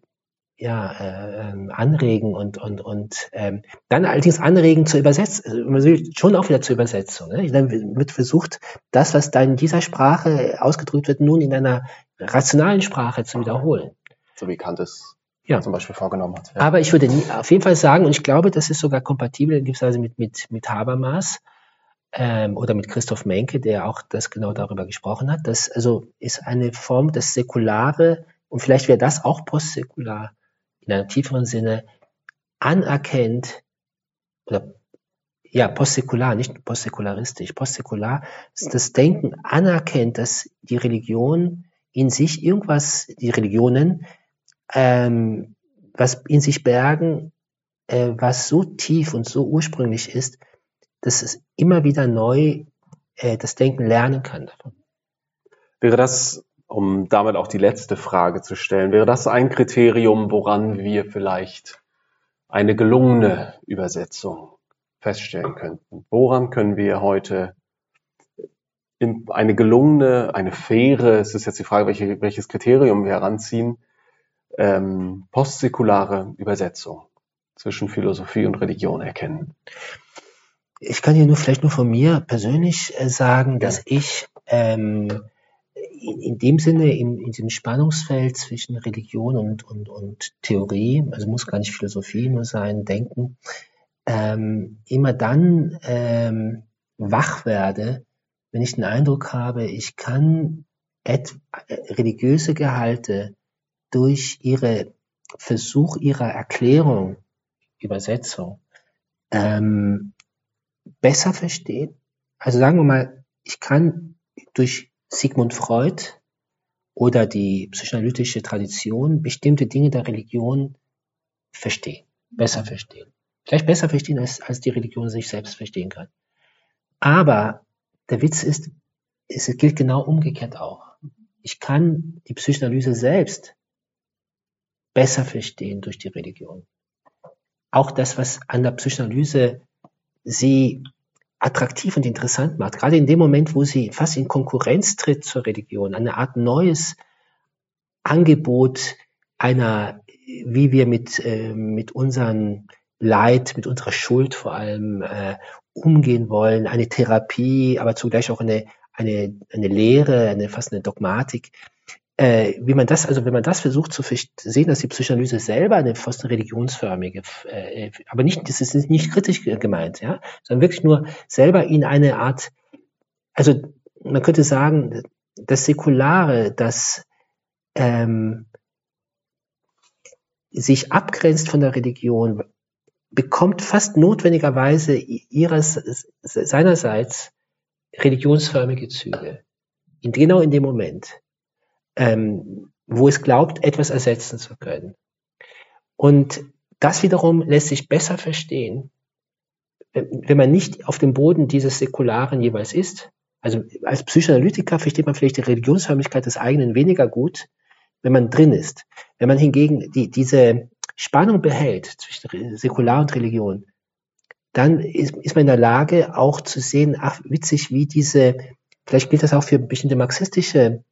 Speaker 3: ja, äh, ähm, anregen und und und ähm, dann allerdings anregen zur Übersetzung, also man will schon auch wieder zur Übersetzung. Ne? Dann wird versucht, das, was da in dieser Sprache ausgedrückt wird, nun in einer rationalen Sprache zu wiederholen.
Speaker 1: So wie Kant es ja. zum Beispiel vorgenommen hat.
Speaker 3: Ja. Aber ich würde nie, auf jeden Fall sagen, und ich glaube, das ist sogar kompatibel in gewisser Weise mit, mit, mit Habermas ähm, oder mit Christoph Menke, der auch das genau darüber gesprochen hat. Das also ist eine Form des Säkulare, und vielleicht wäre das auch postsäkular, in einem tieferen Sinne anerkennt oder ja, postsäkular, nicht postsäkularistisch, postsäkular, das Denken anerkennt, dass die Religion in sich irgendwas, die Religionen, ähm, was in sich bergen, äh, was so tief und so ursprünglich ist, dass es immer wieder neu äh, das Denken lernen kann davon.
Speaker 1: Wäre das um damit auch die letzte Frage zu stellen, wäre das ein Kriterium, woran wir vielleicht eine gelungene Übersetzung feststellen könnten? Woran können wir heute eine gelungene, eine faire, es ist jetzt die Frage, welche, welches Kriterium wir heranziehen, ähm, postsäkulare Übersetzung zwischen Philosophie und Religion erkennen?
Speaker 3: Ich kann hier nur vielleicht nur von mir persönlich äh, sagen, dass ich ähm, in, dem Sinne, in, in diesem Spannungsfeld zwischen Religion und, und, und Theorie, also muss gar nicht Philosophie nur sein, Denken, ähm, immer dann ähm, wach werde, wenn ich den Eindruck habe, ich kann religiöse Gehalte durch ihre Versuch ihrer Erklärung, Übersetzung, ähm, besser verstehen. Also sagen wir mal, ich kann durch Sigmund Freud oder die psychoanalytische Tradition bestimmte Dinge der Religion verstehen, besser verstehen. Vielleicht besser verstehen, als, als die Religion sich selbst verstehen kann. Aber der Witz ist, es gilt genau umgekehrt auch. Ich kann die Psychoanalyse selbst besser verstehen durch die Religion. Auch das, was an der Psychoanalyse sie attraktiv und interessant macht, gerade in dem Moment, wo sie fast in Konkurrenz tritt zur Religion, eine Art neues Angebot einer, wie wir mit, äh, mit unseren Leid, mit unserer Schuld vor allem äh, umgehen wollen, eine Therapie, aber zugleich auch eine, eine, eine Lehre, eine fast eine Dogmatik, äh, wie man das, also wenn man das versucht zu sehen, dass die Psychoanalyse selber eine fast religionsförmige, äh, aber nicht, das ist nicht kritisch gemeint, ja, sondern wirklich nur selber in eine Art, also man könnte sagen, das Säkulare, das ähm, sich abgrenzt von der Religion, bekommt fast notwendigerweise ihres, seinerseits religionsförmige Züge. In, genau in dem Moment ähm, wo es glaubt, etwas ersetzen zu können. Und das wiederum lässt sich besser verstehen, wenn man nicht auf dem Boden dieses Säkularen jeweils ist. Also als Psychoanalytiker versteht man vielleicht die Religionsförmigkeit des eigenen weniger gut, wenn man drin ist. Wenn man hingegen die, diese Spannung behält zwischen Säkular und Religion, dann ist, ist man in der Lage auch zu sehen, ach witzig, wie diese, vielleicht gilt das auch für bestimmte marxistische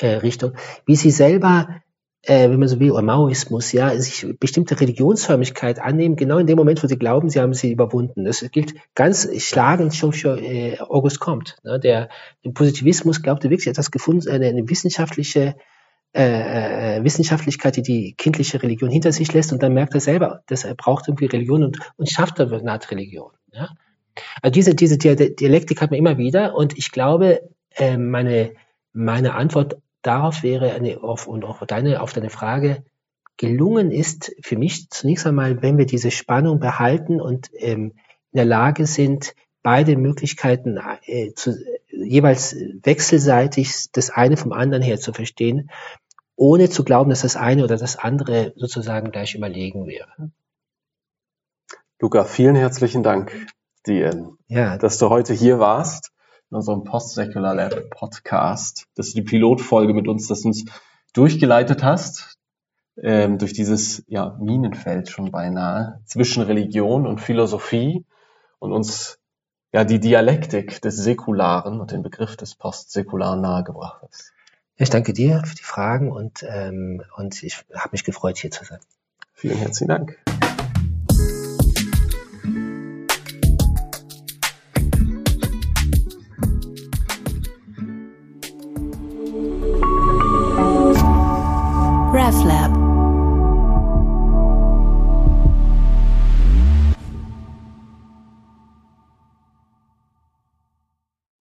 Speaker 3: äh, Richtung, wie sie selber, äh, wenn man so will, oder Maoismus, ja, sich bestimmte Religionsförmigkeit annehmen, genau in dem Moment, wo sie glauben, sie haben sie überwunden. Das gilt ganz schlagend schon für äh, August Comte. Ne? Der, der Positivismus glaubte wirklich etwas gefunden, eine, eine wissenschaftliche äh, äh, Wissenschaftlichkeit, die die kindliche Religion hinter sich lässt und dann merkt er selber, dass er braucht irgendwie Religion und, und schafft eine Art Religion. Ja? Also diese, diese Dialektik hat man immer wieder und ich glaube, äh, meine, meine Antwort darauf wäre eine, auf, und auch deine, auf deine Frage, gelungen ist für mich zunächst einmal, wenn wir diese Spannung behalten und ähm, in der Lage sind, beide Möglichkeiten äh, zu, jeweils wechselseitig das eine vom anderen her zu verstehen, ohne zu glauben, dass das eine oder das andere sozusagen gleich überlegen wäre.
Speaker 1: Luca, vielen herzlichen Dank dir, ja. dass du heute hier warst in unserem Post-Secular Lab Podcast. Das ist die Pilotfolge mit uns, dass du uns durchgeleitet hast, ähm, durch dieses ja, Minenfeld schon beinahe, zwischen Religion und Philosophie und uns ja die Dialektik des Säkularen und den Begriff des Postsäkularen nahegebracht hast.
Speaker 3: Ich danke dir für die Fragen und, ähm, und ich habe mich gefreut, hier zu sein.
Speaker 1: Vielen herzlichen Dank.